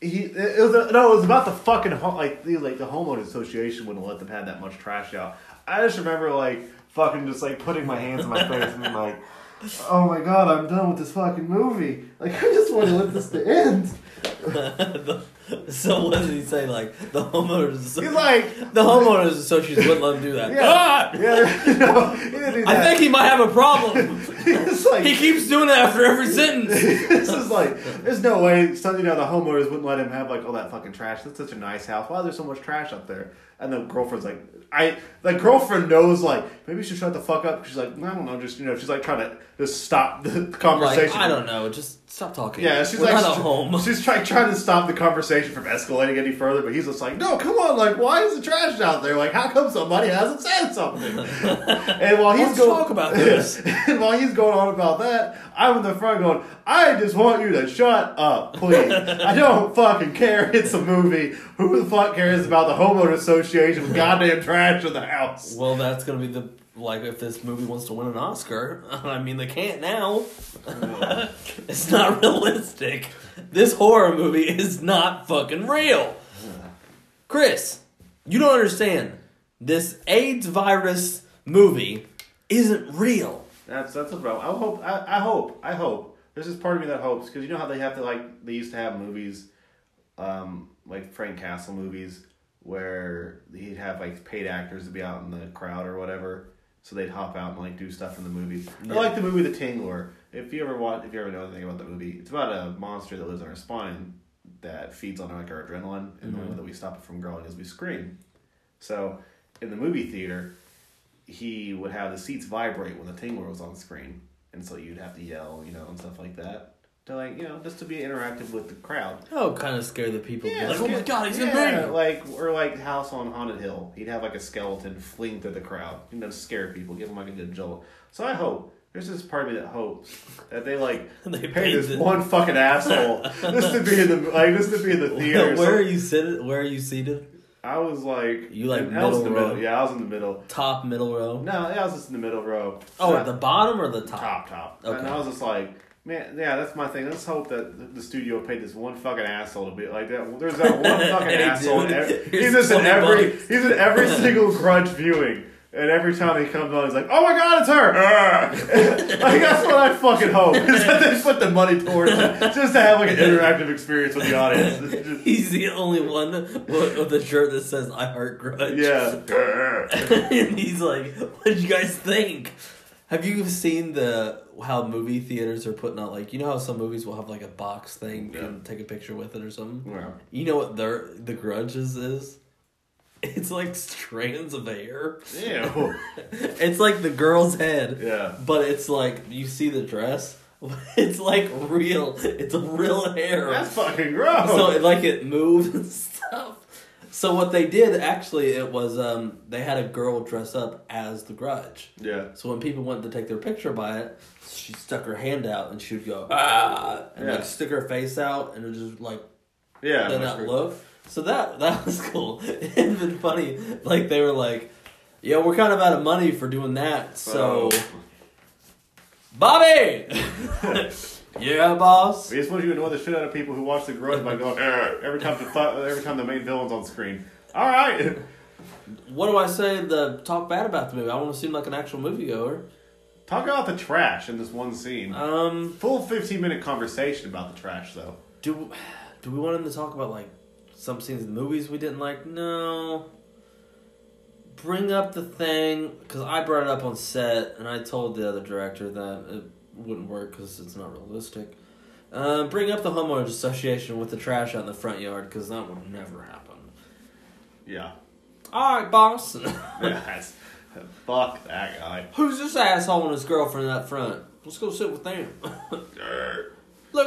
He it was a, no it was about the fucking like the like the homeowners association wouldn't let them have that much trash out. I just remember like fucking just like putting my hands in my face and being like, [LAUGHS] oh my god, I'm done with this fucking movie. Like I just want to let this to end. [LAUGHS] [LAUGHS] The- so what does he say? Like the homeowners. He's like, [LAUGHS] the homeowners association wouldn't let him do that. yeah, Ah! yeah, [LAUGHS] no, he didn't do I that. think he might have a problem. [LAUGHS] it's like he keeps doing it after every sentence. this is like, there's no way. You know, the homeowners wouldn't let him have like all that fucking trash. That's such a nice house. Why is there so much trash up there? And the girlfriend's like, I, the girlfriend knows like maybe she should shut the fuck up. She's like, I don't know, just you know, she's like trying to just stop the [LAUGHS] conversation. Like, I don't know. Just stop talking. Yeah, she's We're like, not at she's, home. she's trying trying to stop the conversation from escalating any further, but he's just like, no, come on, like, why is the trash out there? Like, how come somebody hasn't said something? [LAUGHS] and while he's Let's going, talk about this. [LAUGHS] and while he's going on about that, I'm in the front going, I just want you to shut up, please. [LAUGHS] I don't fucking care. It's a movie. Who the fuck cares about the homeowner association with goddamn trash in the house? Well, that's gonna be the like if this movie wants to win an Oscar. [LAUGHS] I mean, they can't now. [LAUGHS] it's not realistic. This horror movie is not fucking real. Chris, you don't understand. This AIDS virus movie isn't real. That's that's a problem. I hope. I, I hope. I hope. There's this part of me that hopes because you know how they have to like they used to have movies, um, like Frank Castle movies where he'd have like paid actors to be out in the crowd or whatever, so they'd hop out and like do stuff in the movie. Yeah. Like the movie The Tingler. If you ever watch, if you ever know anything about the movie, it's about a monster that lives on our spine that feeds on like our adrenaline, and the Mhm. way that we stop it from growing is we scream. So in the movie theater, he would have the seats vibrate when the tingler was on screen, and so you'd have to yell, you know, and stuff like that to like you know just to be interactive with the crowd. Oh, kind of scare the people. Yeah, like, oh my god, he's yeah, gonna bring. like or like House on Haunted Hill. He'd have like a skeleton fling through the crowd, you know, scare people, give them like a good jolt. So I hope there's this part of me that hopes that they like [LAUGHS] They pay this the- one fucking asshole [LAUGHS] just to be in the like just to be in the theater. [LAUGHS] Where So are you seated? Where are you seated? I was like You, like, I was in the middle row? middle. Yeah, I was in the middle. Top, middle row. No, yeah, I was just in the middle row. Oh, at the bottom or the top? top top. Okay. And I was just like, man, yeah, that's my thing. Let's hope that the- the studio paid this one fucking asshole to be like that. There's that one [LAUGHS] fucking asshole. in every, he's just in every bucks. he's in every [LAUGHS] single grudge viewing. And every time he comes on, he's like, "Oh my god, it's her!" Ah. [LAUGHS] like that's what I fucking hope [LAUGHS] is that they put the money towards it, just to have like an interactive experience with the audience. Just- [LAUGHS] He's the only one with with the shirt that says "I heart grudge." yeah, and he's like, "What did you guys think?" Have you seen the how movie theaters are putting out like you know how some movies will have like a box thing you Yeah. can take a picture with it or something. Well, You know what their the grudges is? [LAUGHS] It's like strands of hair. ew. [LAUGHS] It's like the girl's head, yeah. but it's like you see the dress. [LAUGHS] It's like real. It's a real hair. That's fucking gross. so it, like it moved and stuff. So what they did actually, it was um, they had a girl dress up as the Grudge. yeah. So when people wanted to take their picture by it, she stuck her hand out and she would go ah and Yeah. like stick her face out and it just like Yeah. then that look. So that that was cool. [LAUGHS] It'd been funny. Like they were like, "Yeah, we're kind of out of money for doing that." So, Oh. Bobby, [LAUGHS] yeah, boss. We just want you to annoy the shit out of people who watch The Grudge by going "Arr," every time the fu- every time the main villain's on screen. All right, What do I say The talk bad about the movie? I want to seem like an actual moviegoer. talk about the trash in this one scene. Um, Full fifteen minute conversation about the trash though. do do we want him to talk about like some scenes in the movies we didn't like? No. Bring up the thing because I brought it up on set and I told the other director that it wouldn't work because it's not realistic. Um, bring up the homeowners association with the trash out in the front yard because that would never happen. Yeah, All right, boss. [LAUGHS] That's- fuck that guy. Who's this asshole and his girlfriend that front? Let's go sit with them. [LAUGHS] Look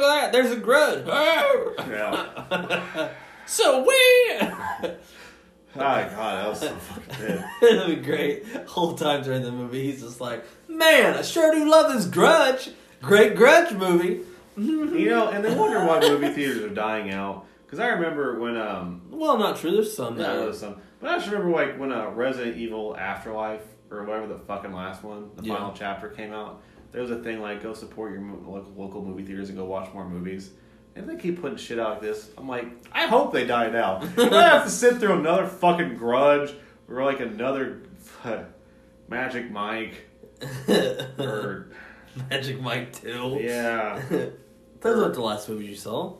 at that. There's a grudge. Yeah. [LAUGHS] so we. Oh [LAUGHS] my god, that was so fucking good. It'll [LAUGHS] be great. Whole time during the movie, he's just like, "Man, I sure do love this Grudge. Great Grudge movie." You know, and they wonder why movie theaters are dying out. Because I remember when um Well, not true. There's some. Yeah, that there was some. But I just remember like when uh, Resident Evil Afterlife or whatever the fucking last one, the Yeah. final chapter came out. There was a thing like go support your local, local movie theaters and go watch more movies. And they keep putting shit out like this. I'm like, I hope they die now. [LAUGHS] If I have to sit through another fucking Grudge or like another uh, [SIGHS] Magic Mike or [LAUGHS] Magic Mike Two. yeah, [LAUGHS] Those aren't the last movies you saw.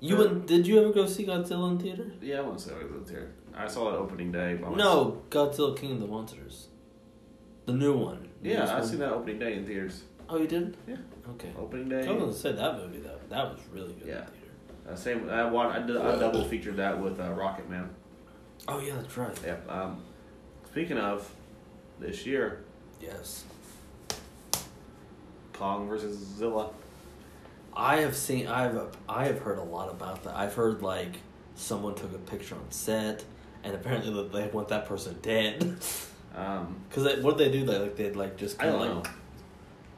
You went, did you ever go see Godzilla in theater? Yeah, I won't say I was there. I saw it opening day. By. No, Godzilla King of the Monsters. The new one. The Yeah, I one. seen that opening day in theaters. Oh, you did? Yeah. Okay. Opening day. I day. was gonna say that movie though. That was really good Yeah. Uh, same. I watched. I, did, I double featured that with uh, Rocketman. Oh yeah, that's right. Yeah. Um, speaking of this year, Yes. Kong versus Zilla. I have seen. I've. I have heard a lot about that. I've heard like someone took a picture on set, and apparently they want that person dead. Um, [LAUGHS] Because what did they do? They like they'd like just I kind don't of like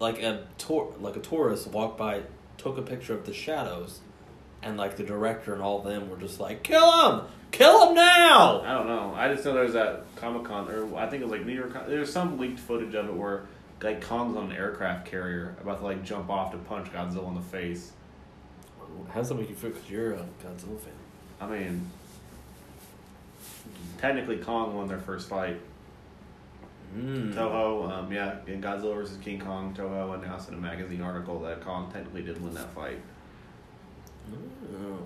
like a tour like a tourist walked by, took a picture of the shadows, and like the director and all of them were just like, kill him, kill him now. I don't know. I just know there's that Comic Con, or I think it was like New York. There's some leaked footage of it where like Kong's on an aircraft carrier about to like jump off to punch Godzilla in the face. How does that make you feel? Because you're a Godzilla fan. I mean, technically Kong won their first fight. Mm. Toho, um, yeah, in Godzilla vs King Kong, Toho announced in a magazine article that Kong technically did win that fight. Oh.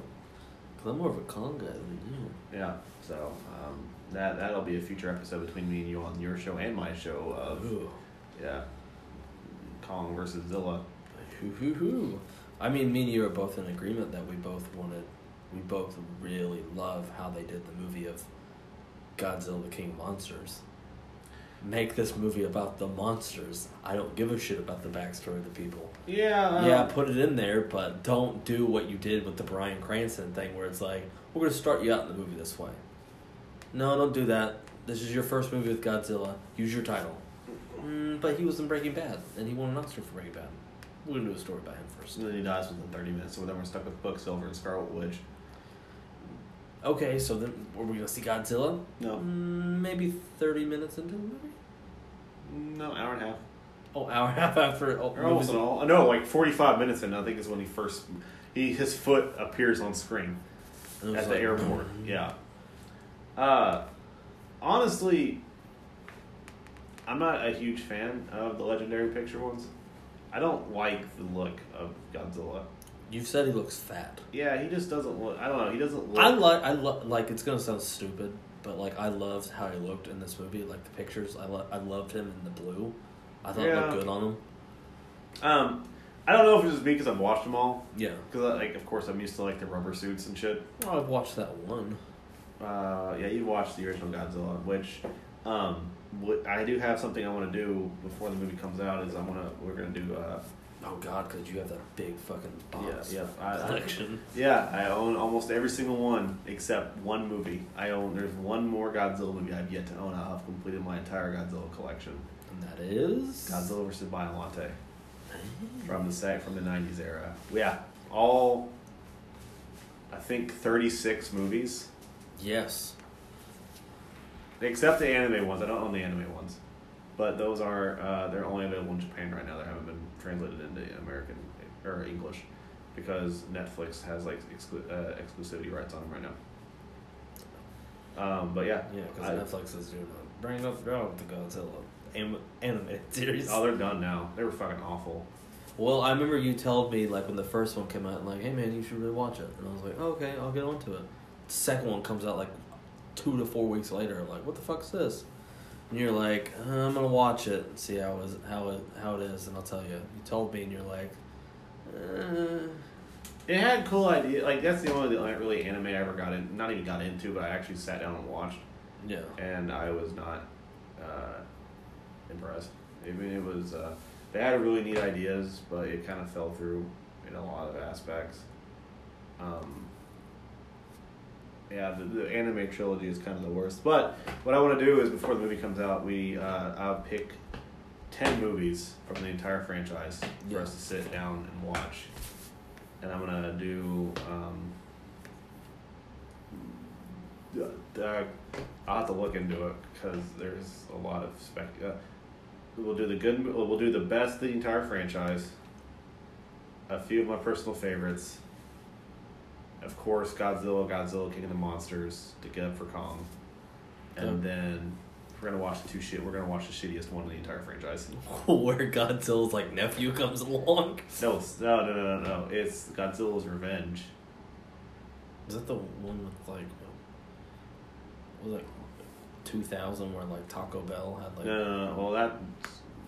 I'm more of a Kong guy than you. Yeah, so um, that that'll be a future episode between me and you on your show and my show of Ooh. yeah, Kong versus Zilla. Hoo hoo hoo. I mean, me and you are both in agreement that we both wanted, we both really love how they did the movie of Godzilla the King of Monsters. Make this movie about the monsters. I don't give a shit about the backstory of the people. Yeah, um, yeah, put it in there, but don't do what you did with the Bryan Cranston thing where it's like, we're going to start you out in the movie this way. No, don't do that. This is your first movie with Godzilla. Use your title. Mm, but he was in Breaking Bad, and he won an Oscar for Breaking Bad. We're going to do a story about him first. And then he dies within 30 minutes, so then we're stuck with Quicksilver and Scarlet Witch. Okay, so then are we to see Godzilla? No. Mm, maybe 30 minutes into the movie? No, hour and a half. Oh, hour and a half after. Oh, Or almost an all. No, like 45 minutes in, I think is when he first. he His foot appears on screen And it was at the airport. [CLEARS THROAT] Yeah. Uh, honestly, I'm not a huge fan of the Legendary Picture ones. I don't like the look of Godzilla. You've said he looks fat. Yeah, he just doesn't look. I don't know. He doesn't look. I like I lo- like it's gonna sound stupid, but like I loved how he looked in this movie. Like the pictures, I lo- I loved him in the blue. I thought it looked good on him. Um, I don't know if it's just me because I've watched them all. Yeah. Because like, of course, I'm used to like the rubber suits and shit. Oh, I've watched that one. Uh, yeah, you watched the original Godzilla, which um, what I do have something I want to do before the movie comes out. Is I want to we're gonna do. Uh, Oh God, because you have that big fucking box Yeah, yeah, I- I- collection. yeah, I own almost every single one except one movie. I own. There's one more Godzilla movie I've yet to own. I'll have completed my entire Godzilla collection. and that is Godzilla vs. Biollante from the set from the '90s era. Yeah, all. I think 36 movies. Yes. Except the anime ones. I don't own the anime ones. But those are uh, they're only available in Japan right now. They haven't been translated into American or English because Netflix has like exclu- uh, exclusivity rights on them right now. Um, but yeah, Yeah, because Netflix is doing a bring up the the Godzilla anim- animated [LAUGHS] series. oh, they're done now. They were fucking awful. Well, I remember you told me like when the first one came out, like, "Hey man, you should really watch it," and I was like, oh, "Okay, I'll get onto it." The second one comes out like two to four weeks later. I'm like, "What the fuck's this?" And you're like, uh, "I'm gonna watch it and see how is how it how it is," and I'll tell you. You told me, and you're like, uh, It had cool idea. Like that's the only like, really anime I ever got in. Not even got into, but I actually sat down and watched, "Yeah." and I was not uh, impressed. I mean, it was. Uh, they had really neat ideas, but it kind of fell through in a lot of aspects. Um, yeah, the, the anime trilogy is kind of the worst. But what I want to do is before the movie comes out, we uh, I'll pick ten movies from the entire franchise for us to sit down and watch, and I'm gonna do. Um, uh, I'll have to look into it because there's a lot of spec. Uh, we'll do the good. We'll do the best the entire franchise. A few of my personal favorites. Of course, Godzilla, Godzilla, King of the Monsters, to get up for Kong, and then we're gonna watch the two shit. We're gonna watch the shittiest one in the entire franchise. [LAUGHS] Where Godzilla's like nephew comes along. No, it's, no, no, no, no, no. It's Godzilla's Revenge. Is that the one with like, was like two thousand where like Taco Bell had like? No, no, no. Well, that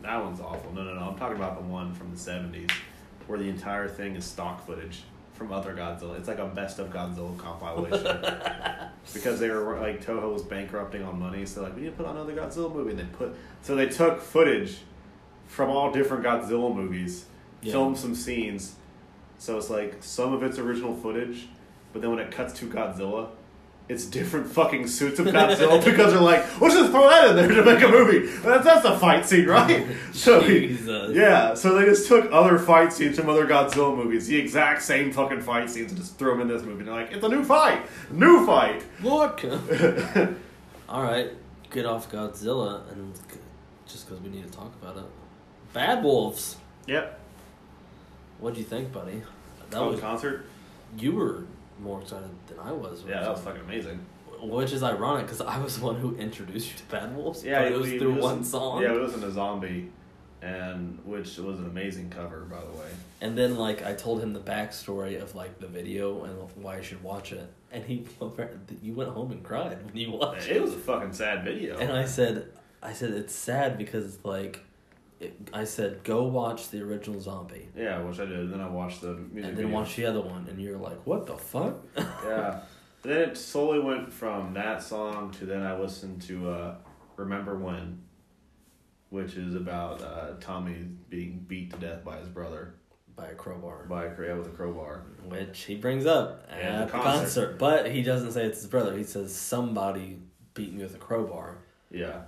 that one's awful. No, no, no. I'm talking about the one from the '70s, where the entire thing is stock footage from other Godzilla. It's like a best of Godzilla compilation. [LAUGHS] because they were like Toho was bankrupting on money, so like we need to put on another Godzilla movie. And they put so they took footage from all different Godzilla movies, Yeah. filmed some scenes. So it's like some of it's original footage, but then when it cuts to Godzilla, it's different fucking suits of Godzilla because they're like, let's just throw that in there to make a movie. That's that's a fight scene, right? [LAUGHS] so Jesus. yeah, so they just took other fight scenes from other Godzilla movies, the exact same fucking fight scenes, and just threw them in this movie. And they're like, it's a new fight, new fight. Look. [LAUGHS] All right, get off Godzilla, and just because we need to talk about it, Bad Wolves. Yep. What'd you think, buddy? That Oh, was concert. you were more excited than I was. Yeah, that was fucking amazing. Which is ironic because I was the one who introduced you to Bad Wolves. Yeah, it was we- through we one song. Yeah, we listened to Zombie, and which was an amazing cover, by the way. And then like I told him the backstory of like the video and why I should watch it, and he [LAUGHS] you went home and cried when you watched It It was a fucking sad video. And I said, I said it's sad because like, it, I said go watch the original Zombie, yeah, which I did. Then I watched the music and then video. watch the other one, and you're like, what the fuck? yeah. [LAUGHS] Then it slowly went from that song to then I listened to uh, "Remember When," which is about uh, Tommy being beat to death by his brother By a crowbar, by a cra- with a crowbar. which he brings up Yeah, at the concert. concert. but he doesn't say it's his brother. He says somebody beat me with a crowbar. Yeah,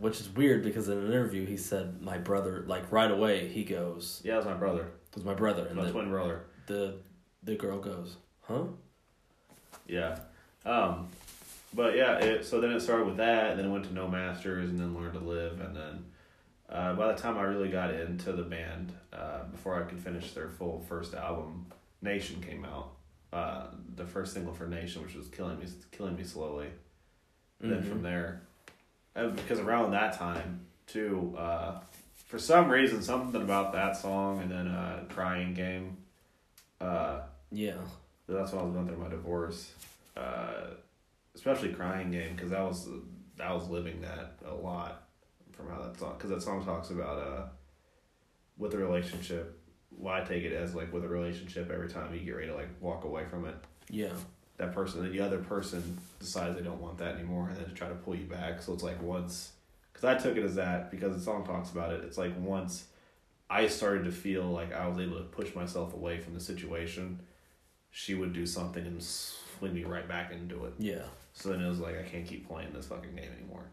Which is weird because in an interview he said my brother like right away he goes yeah, it was my brother, it was my brother and my the, twin brother. the the girl goes huh Yeah. Um, but yeah, it, so then it started with that, and then it went to No Masters, and then learned to Live, and then uh, by the time I really got into the band, uh, before I could finish their full first album, Nation came out. Uh, the first single for Nation, which was killing me, killing me slowly. And then from there, uh, because around that time too, uh, for some reason, something about that song, and then uh, Crying Game. Uh, yeah that's when I was going through my divorce, uh, especially "Crying Game" because that was that was living that a lot from how that song because that song talks about uh, with a relationship. Well, I take it as like with a relationship, every time you get ready to like walk away from it, yeah that person, the other person decides they don't want that anymore, and then to try to pull you back. So it's like once, because I took it as that because the song talks about it. It's like once I started to feel like I was able to push myself away from the situation, she would do something and swing me right back into it. yeah So then it was like I can't keep playing this fucking game anymore.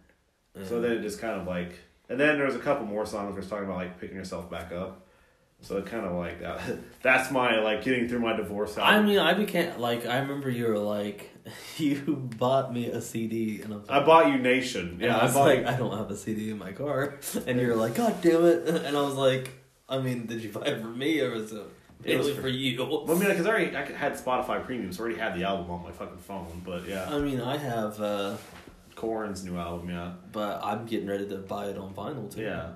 And- So mm-hmm. then it just kind of like, and then there's a couple more songs where it's talking about like picking yourself back up. So it kind of like that. [LAUGHS] That's my like getting through my divorce. I mean, I became like I remember you were like [LAUGHS] you bought me a CD and I was I bought you Nation. Yeah, I I was bought. like I don't have a CD in my car [LAUGHS] and you're like God damn it and I was like I mean did you buy it for me or was it It was for- for you? well, I mean, because I already I had Spotify Premium, so I already had the album on my fucking phone. But yeah, I mean I have, uh, Korn's new album, yeah, but I'm getting ready to buy it on vinyl too. yeah.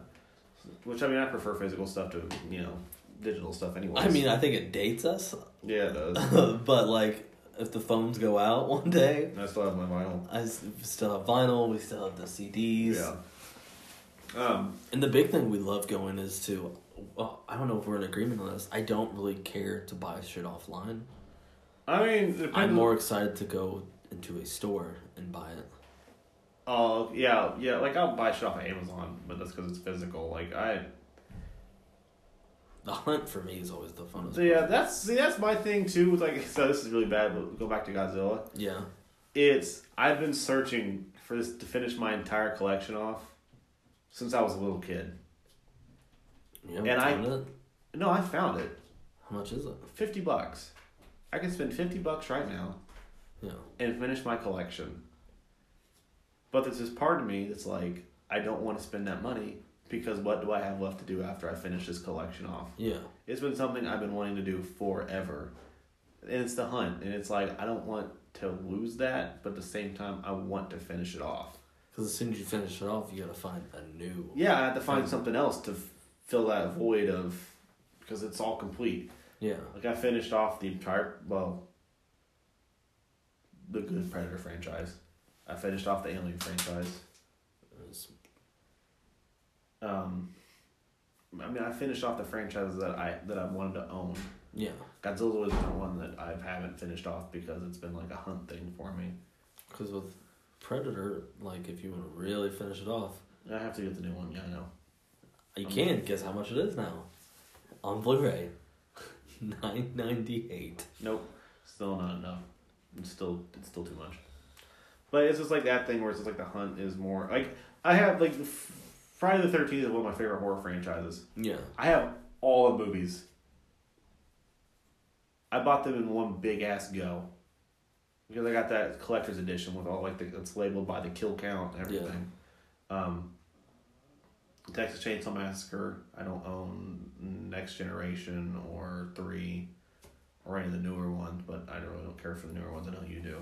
Which I mean, I prefer physical stuff to you know digital stuff anyway. I mean I think it dates us, yeah, it does. [LAUGHS] but like if the phones go out [LAUGHS] one day, I still have my vinyl. I still have vinyl. We still have the CDs. Yeah. Um. And the big thing we love going is to, well, I don't know if we're in agreement on this. I don't really care to buy shit offline. I mean, I'm more excited to go into a store and buy it. Oh yeah, yeah. Like I'll buy shit off of Amazon, but that's because it's physical. Like I, The hunt for me is always the funnest. so yeah, that's see, that's my thing too. With like, [LAUGHS] so this is really bad. But go back to Godzilla. Yeah. It's I've been searching for this to finish my entire collection off since I was a little kid. You And I- it? No, I found it. How much is it? Fifty bucks. I can spend fifty bucks right now Yeah. and finish my collection. But there's this part of me that's like, I don't want to spend that money because what do I have left to do after I finish this collection off? Yeah. It's been something I've been wanting to do forever. And it's the hunt. And it's like, I don't want to lose that, but at the same time, I want to finish it off. Because as soon as you finish it off, you gotta find a new. Yeah, I have to find something else to fill that void of, because it's all complete. Yeah. Like, I finished off the entire, well, the good Predator franchise. I finished off the Alien franchise. Um, I mean, I finished off the franchises that I that I wanted to own. Yeah, Godzilla was the one that I haven't finished off because it's been like a hunt thing for me. because with Predator, like if you want to really finish it off, I have to get the new one. Yeah, I know. you Um, can. Guess how much it is now? On Blu-ray, [LAUGHS] nine ninety eight. Nope, still not enough. It's still it's still too much. But it's just like that thing where it's just like the hunt is more like I have like Friday the Thirteenth is one of my favorite horror franchises. Yeah, I have all the movies. I bought them in one big ass go. Because I got that collector's edition with all like the it's labeled by the kill count and everything. Um Texas Chainsaw Massacre, I don't own Next Generation or three or any of the newer ones, but I don't really don't care for the newer ones, I know you do.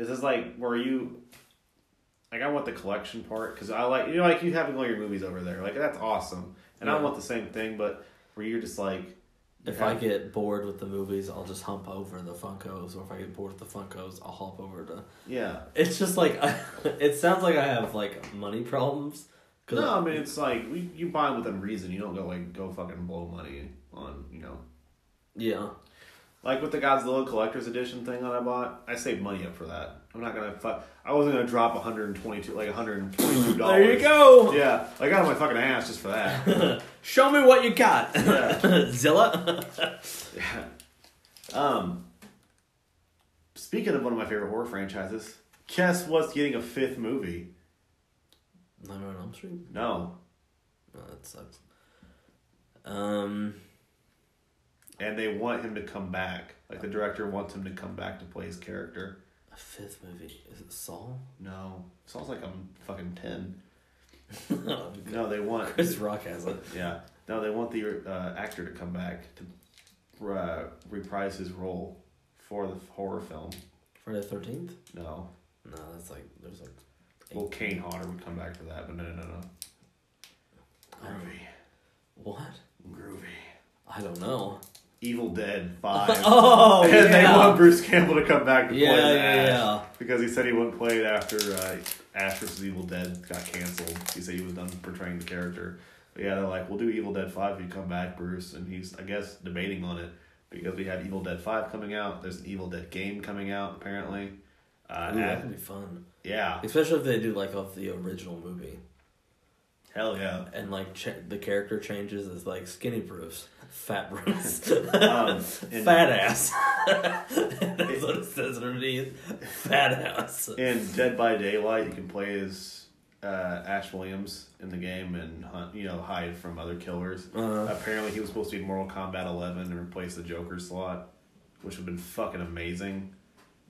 This is like where you like I want the collection part because I like you know like you having all your movies over there like that's awesome and I want the same thing but where you're just like if Yeah. I get bored with the movies, I'll just hump over the Funkos, or if I get bored with the Funkos, I'll hop over to. yeah It's just like I, [LAUGHS] it sounds like I have like money problems. no I mean it's like we, you buy them within reason you don't go like go fucking blow money on you know yeah, like with the Godzilla collector's edition thing that I bought I saved money up for that I'm not gonna fuck I wasn't gonna drop 122 like 122 dollars there you go. yeah I got my fucking ass just for that [LAUGHS] Show me what you got, Yeah. [LAUGHS] Zilla. [LAUGHS] Yeah. Um. Speaking of one of my favorite horror franchises, guess what's getting a fifth movie? Nightmare on Elm Street. No, Oh, that sucks. Um, and they want him to come back. Like the director wants him to come back to play his character. a fifth movie is it Saul? No, sounds like I'm fucking ten. [LAUGHS] no, No, they want. Chris Rock has it. Yeah, no, they want the uh, actor to come back to uh, reprise his role for the horror film. Friday the Thirteenth. No, No, that's like there's like. well, Kane Hodder would come back for that, but no, no, no, no. Groovy, What? groovy. I don't know. Evil Dead [LAUGHS] Five. oh [LAUGHS] and they want Bruce Campbell to come back to yeah, play yeah, Ash yeah. because he said he wouldn't play it after uh, Ash vs Evil Dead got canceled. He said he was done portraying the character. But yeah, they're like, "We'll do Evil Dead Five if you come back, Bruce." And he's, I guess, debating on it because we have Evil Dead Five coming out. There's an Evil Dead game coming out apparently. Uh, Ooh, that could be fun, yeah, especially if they do like of the original movie hell yeah. and like ch- the character changes is like skinny Bruce, fat Bruce, Um, [LAUGHS] and- fat ass. [LAUGHS] That's what it says underneath. Fat ass. In Dead by Daylight, you can play as uh, Ash Williams in the game and hunt, you know, hide from other killers. Uh, Apparently, he was supposed to be in Mortal Kombat 11 and replace the Joker slot, which would have been fucking amazing.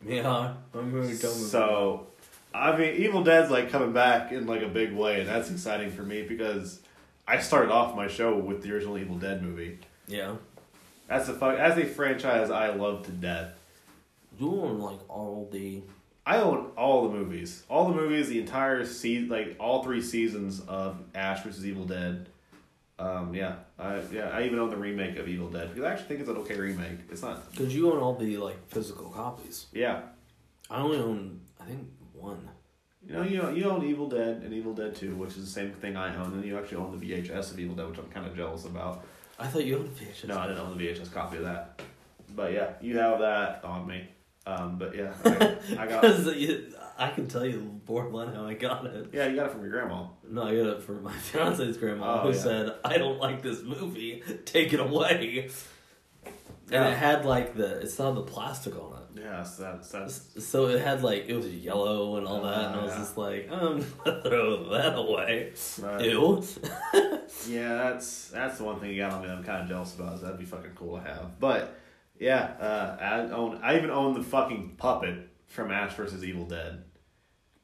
yeah, I'm really done with So, I mean, Evil Dead's like coming back in like a big way, and that's exciting for me because I started off my show with the original Evil Dead movie. Yeah, That's a fuck. That's a franchise I love to death. you own like all the. I own all the movies, all the movies, the entire season, like all three seasons of Ash vs Evil Dead. Um, yeah, I yeah, I even own the remake of Evil Dead because I actually think it's an okay remake. It's not. Cause you own all the like physical copies. Yeah, I only own I think one. you know, you own, you own Evil Dead and Evil Dead Two, which is the same thing I own, and you actually own the VHS of Evil Dead, which I'm kind of jealous about. I thought you owned a VHS. No, I didn't own the VHS copy of that, but yeah, you have that on me. Um, but yeah, I, I got. [LAUGHS] Because I can tell you borderline how I got it. Yeah, you got it from your grandma. No, I got it from my [LAUGHS] fiance's grandma Oh, who yeah. said, I don't like this movie, take it away. Yeah. And it had like the, it's not the plastic on it. Yes, that's that's So it had like, it was yellow and all that, and I was Oh, yeah. just like, I'm gonna throw that away. right. Ew. [LAUGHS] Yeah, that's that's the one thing you got on me. I'm kind of jealous about. Is that'd be fucking cool to have. But yeah, uh, I own. I even own the fucking puppet from Ash versus Evil Dead,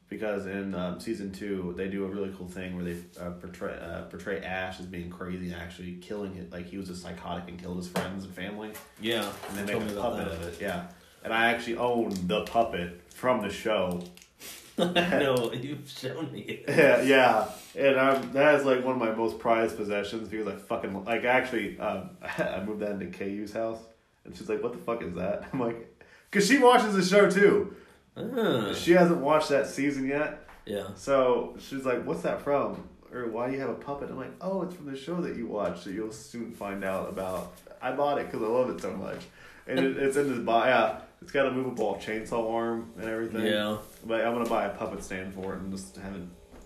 because in um, season two they do a really cool thing where they uh, portray uh, portray Ash as being crazy and actually killing it. Like he was a psychotic and killed his friends and family, Yeah. and they make a puppet of it. Yeah, and I actually own the puppet from the show. [LAUGHS] [LAUGHS] no, you've shown me it. Yeah, yeah, and um, that is like one of my most prized possessions because I fucking like actually um, [LAUGHS] I moved that into KU's house and she's like, "What the fuck is that?" I'm like, "Cause she watches the show too." Ah. She hasn't watched that season yet, Yeah. so she's like, "What's that from?" Or why do you have a puppet? I'm like, "Oh, it's from the show that you watch that you'll soon find out about." I bought it because I love it so much, and it, it's in this box. Yeah, it's got a movable chainsaw arm and everything. Yeah. But I'm gonna buy a puppet stand for it and just have it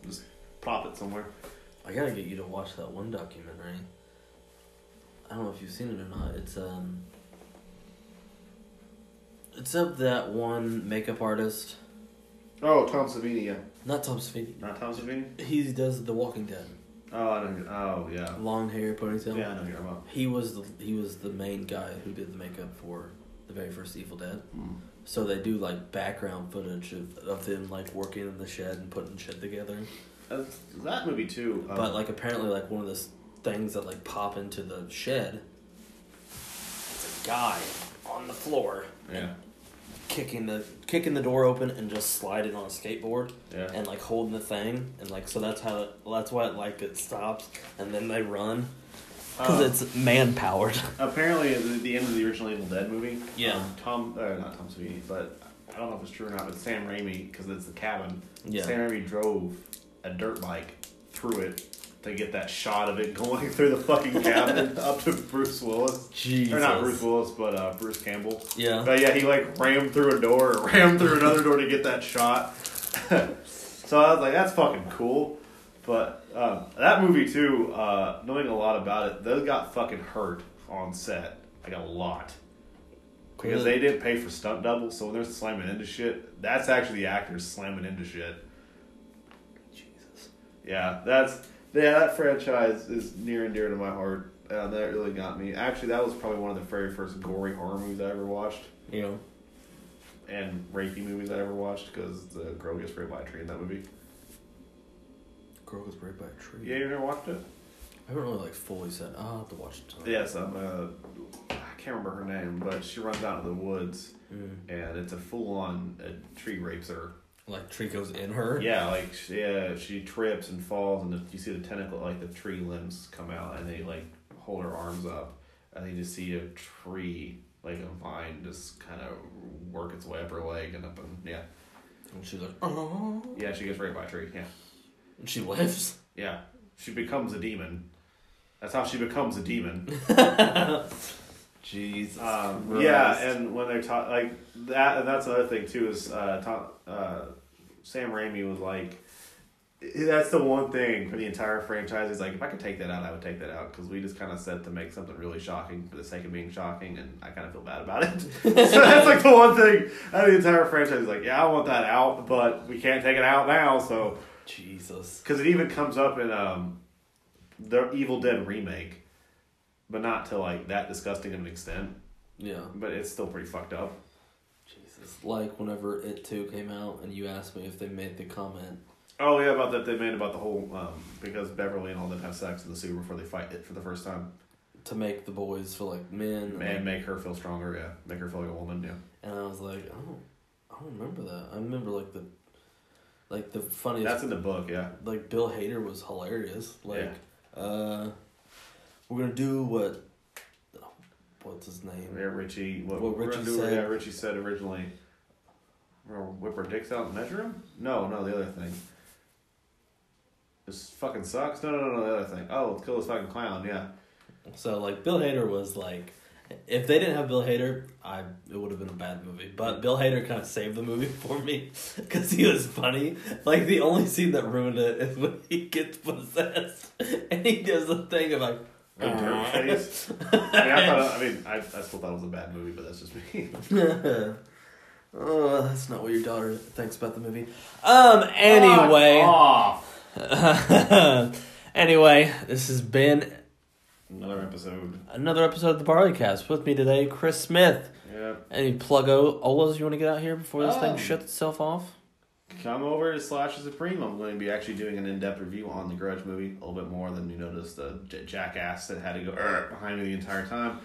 just prop it somewhere. I gotta get you to watch that one documentary. I don't know if you've seen it or not. It's um. It's of that one makeup artist, Oh, Tom Savini, yeah. not Tom Savini. Not Tom Savini? He does The Walking Dead. Oh, I don't Oh, yeah. Long hair, ponytail. Yeah, I know you're about. He was the he was the main guy who did the makeup for the very first Evil Dead. Hmm. So they do like background footage of, of him like working in the shed and putting shit together. Uh, that movie too. um, But like apparently like one of the things that like pop into the shed. It's a guy on the floor yeah, kicking the kicking the door open and just sliding on a skateboard yeah. and like holding the thing and like so that's how it, that's why it like it stops and then they run because Uh, it's man powered. apparently at the, the end of the original Evil Dead movie. Yeah. um, Tom, uh, not Tom Savini, but I don't know if it's true or not. But Sam Raimi, because it's the cabin. Yeah. Sam Raimi drove a dirt bike through it to get that shot of it [LAUGHS] going through the fucking cabin [LAUGHS] up to Bruce Willis. Jesus. Or not Bruce Willis, but uh, Bruce Campbell. Yeah. But yeah, he like rammed through a door, or [LAUGHS] rammed through another door to get that shot. so I was like, that's fucking cool. But um, that movie too, uh, knowing a lot about it, they got fucking hurt on set, like a lot, because Really? they didn't pay for stunt doubles. So when they're slamming into shit, that's actually the actors slamming into shit. Jesus. Yeah, that's yeah. That franchise is near and dear to my heart. Uh, that really got me. Actually, that was probably one of the very first gory horror movies I ever watched, You know. and rapey movies I ever watched because the girl gets raped by a tree in that movie. Girl was raped by a tree. Yeah, you never watched it? I haven't really like fully said. I'll have to watch it. tonight. Yes, I'm. Uh, I can't remember her name, but she runs out of the woods, Mm. and it's a full-on tree rapes her. Like tree goes in her. Yeah, like she, yeah, she trips and falls, and the, you see the tentacle, like the tree limbs come out, and they like hold her arms up, and then you just see a tree, like a vine, just kind of work its way up her leg and up, and yeah, And she's like, oh. yeah, she gets raped by a tree. Yeah, And she lives. yeah, she becomes a demon. That's how she becomes a demon. [LAUGHS] Jesus. Um, yeah, and when they're taught like that, and that's another thing too is uh, Tom, uh, Sam Raimi was like, that's the one thing for the entire franchise. He's like, if I could take that out, I would take that out because we just kind of set to make something really shocking for the sake of being shocking, and I kind of feel bad about it. [LAUGHS] so that's like the one thing out of the entire franchise. He's like, yeah, I want that out, but we can't take it out now, so Jesus. because it even comes up in um, the Evil Dead remake, but not to like that disgusting of an extent. Yeah. But it's still pretty fucked up. Jesus. Like whenever it too came out, and you asked me if they made the comment. Oh yeah, about that they made about the whole um, because Beverly and all them have sex in the sewer before they fight it for the first time, To make the boys feel like men, and, and make her feel stronger. Yeah, make her feel like a woman. Yeah, and I was like, I don't, I don't remember that. I remember like the, like the funniest that's in the book. Yeah, like Bill Hader was hilarious. Like, uh, we're gonna do what, what's his name? yeah. Richie. What, What we're Richie gonna do? said. Yeah, Richie said originally. We're gonna whip our dicks out and measure them? No, no, the other thing. This fucking sucks. No, no, no, no, the other thing. Oh, let's kill this fucking clown. Yeah, So like Bill Hader was like, if they didn't have Bill Hader, I it would have been a bad movie. But Bill Hader kind of saved the movie [LAUGHS] for me because he was funny. Like the only scene that ruined it is when he gets possessed [LAUGHS] and he does the thing of like. Dirt face. I mean, I thought. I mean, I, I still thought it was a bad movie, but that's just me. [LAUGHS] oh, that's not what your daughter thinks about the movie. Um. Anyway. Anyway, this has been Another episode. another episode of the Barleycast. With me today, Chris Smith. Yeah. Any pluggo olas you want to get out here before this thing Um, shuts itself off? Come over to Slash the Supreme. I'm going to be actually doing an in-depth review on the Grudge movie, a little bit more than you noticed the j- jackass that had to go "Arr!" behind me the entire time.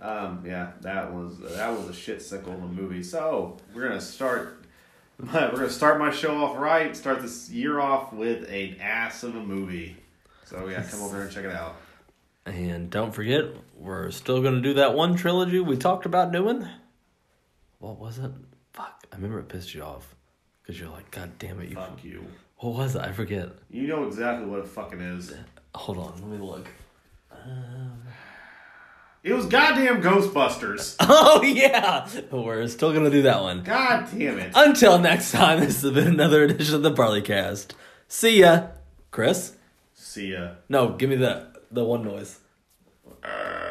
Um, yeah, that was that was a shit sickle of a movie. So we're gonna start. [LAUGHS] We're gonna start my show off right. Start this year off with an ass of a movie. So yeah, come over and check it out. And don't forget, we're still going to do that one trilogy we talked about doing. What was it? Fuck, I remember it pissed you off because you're like, God damn it, you. Fuck you. What was it? I forget. You know exactly what it fucking is. Hold on, let me look. Um, it was goddamn Ghostbusters. [LAUGHS] Oh yeah, we're still gonna do that one. God damn it. Until next time, this has been another edition of the Barley Cast. See ya, Chris. See ya. No, give me the the one noise. Uh,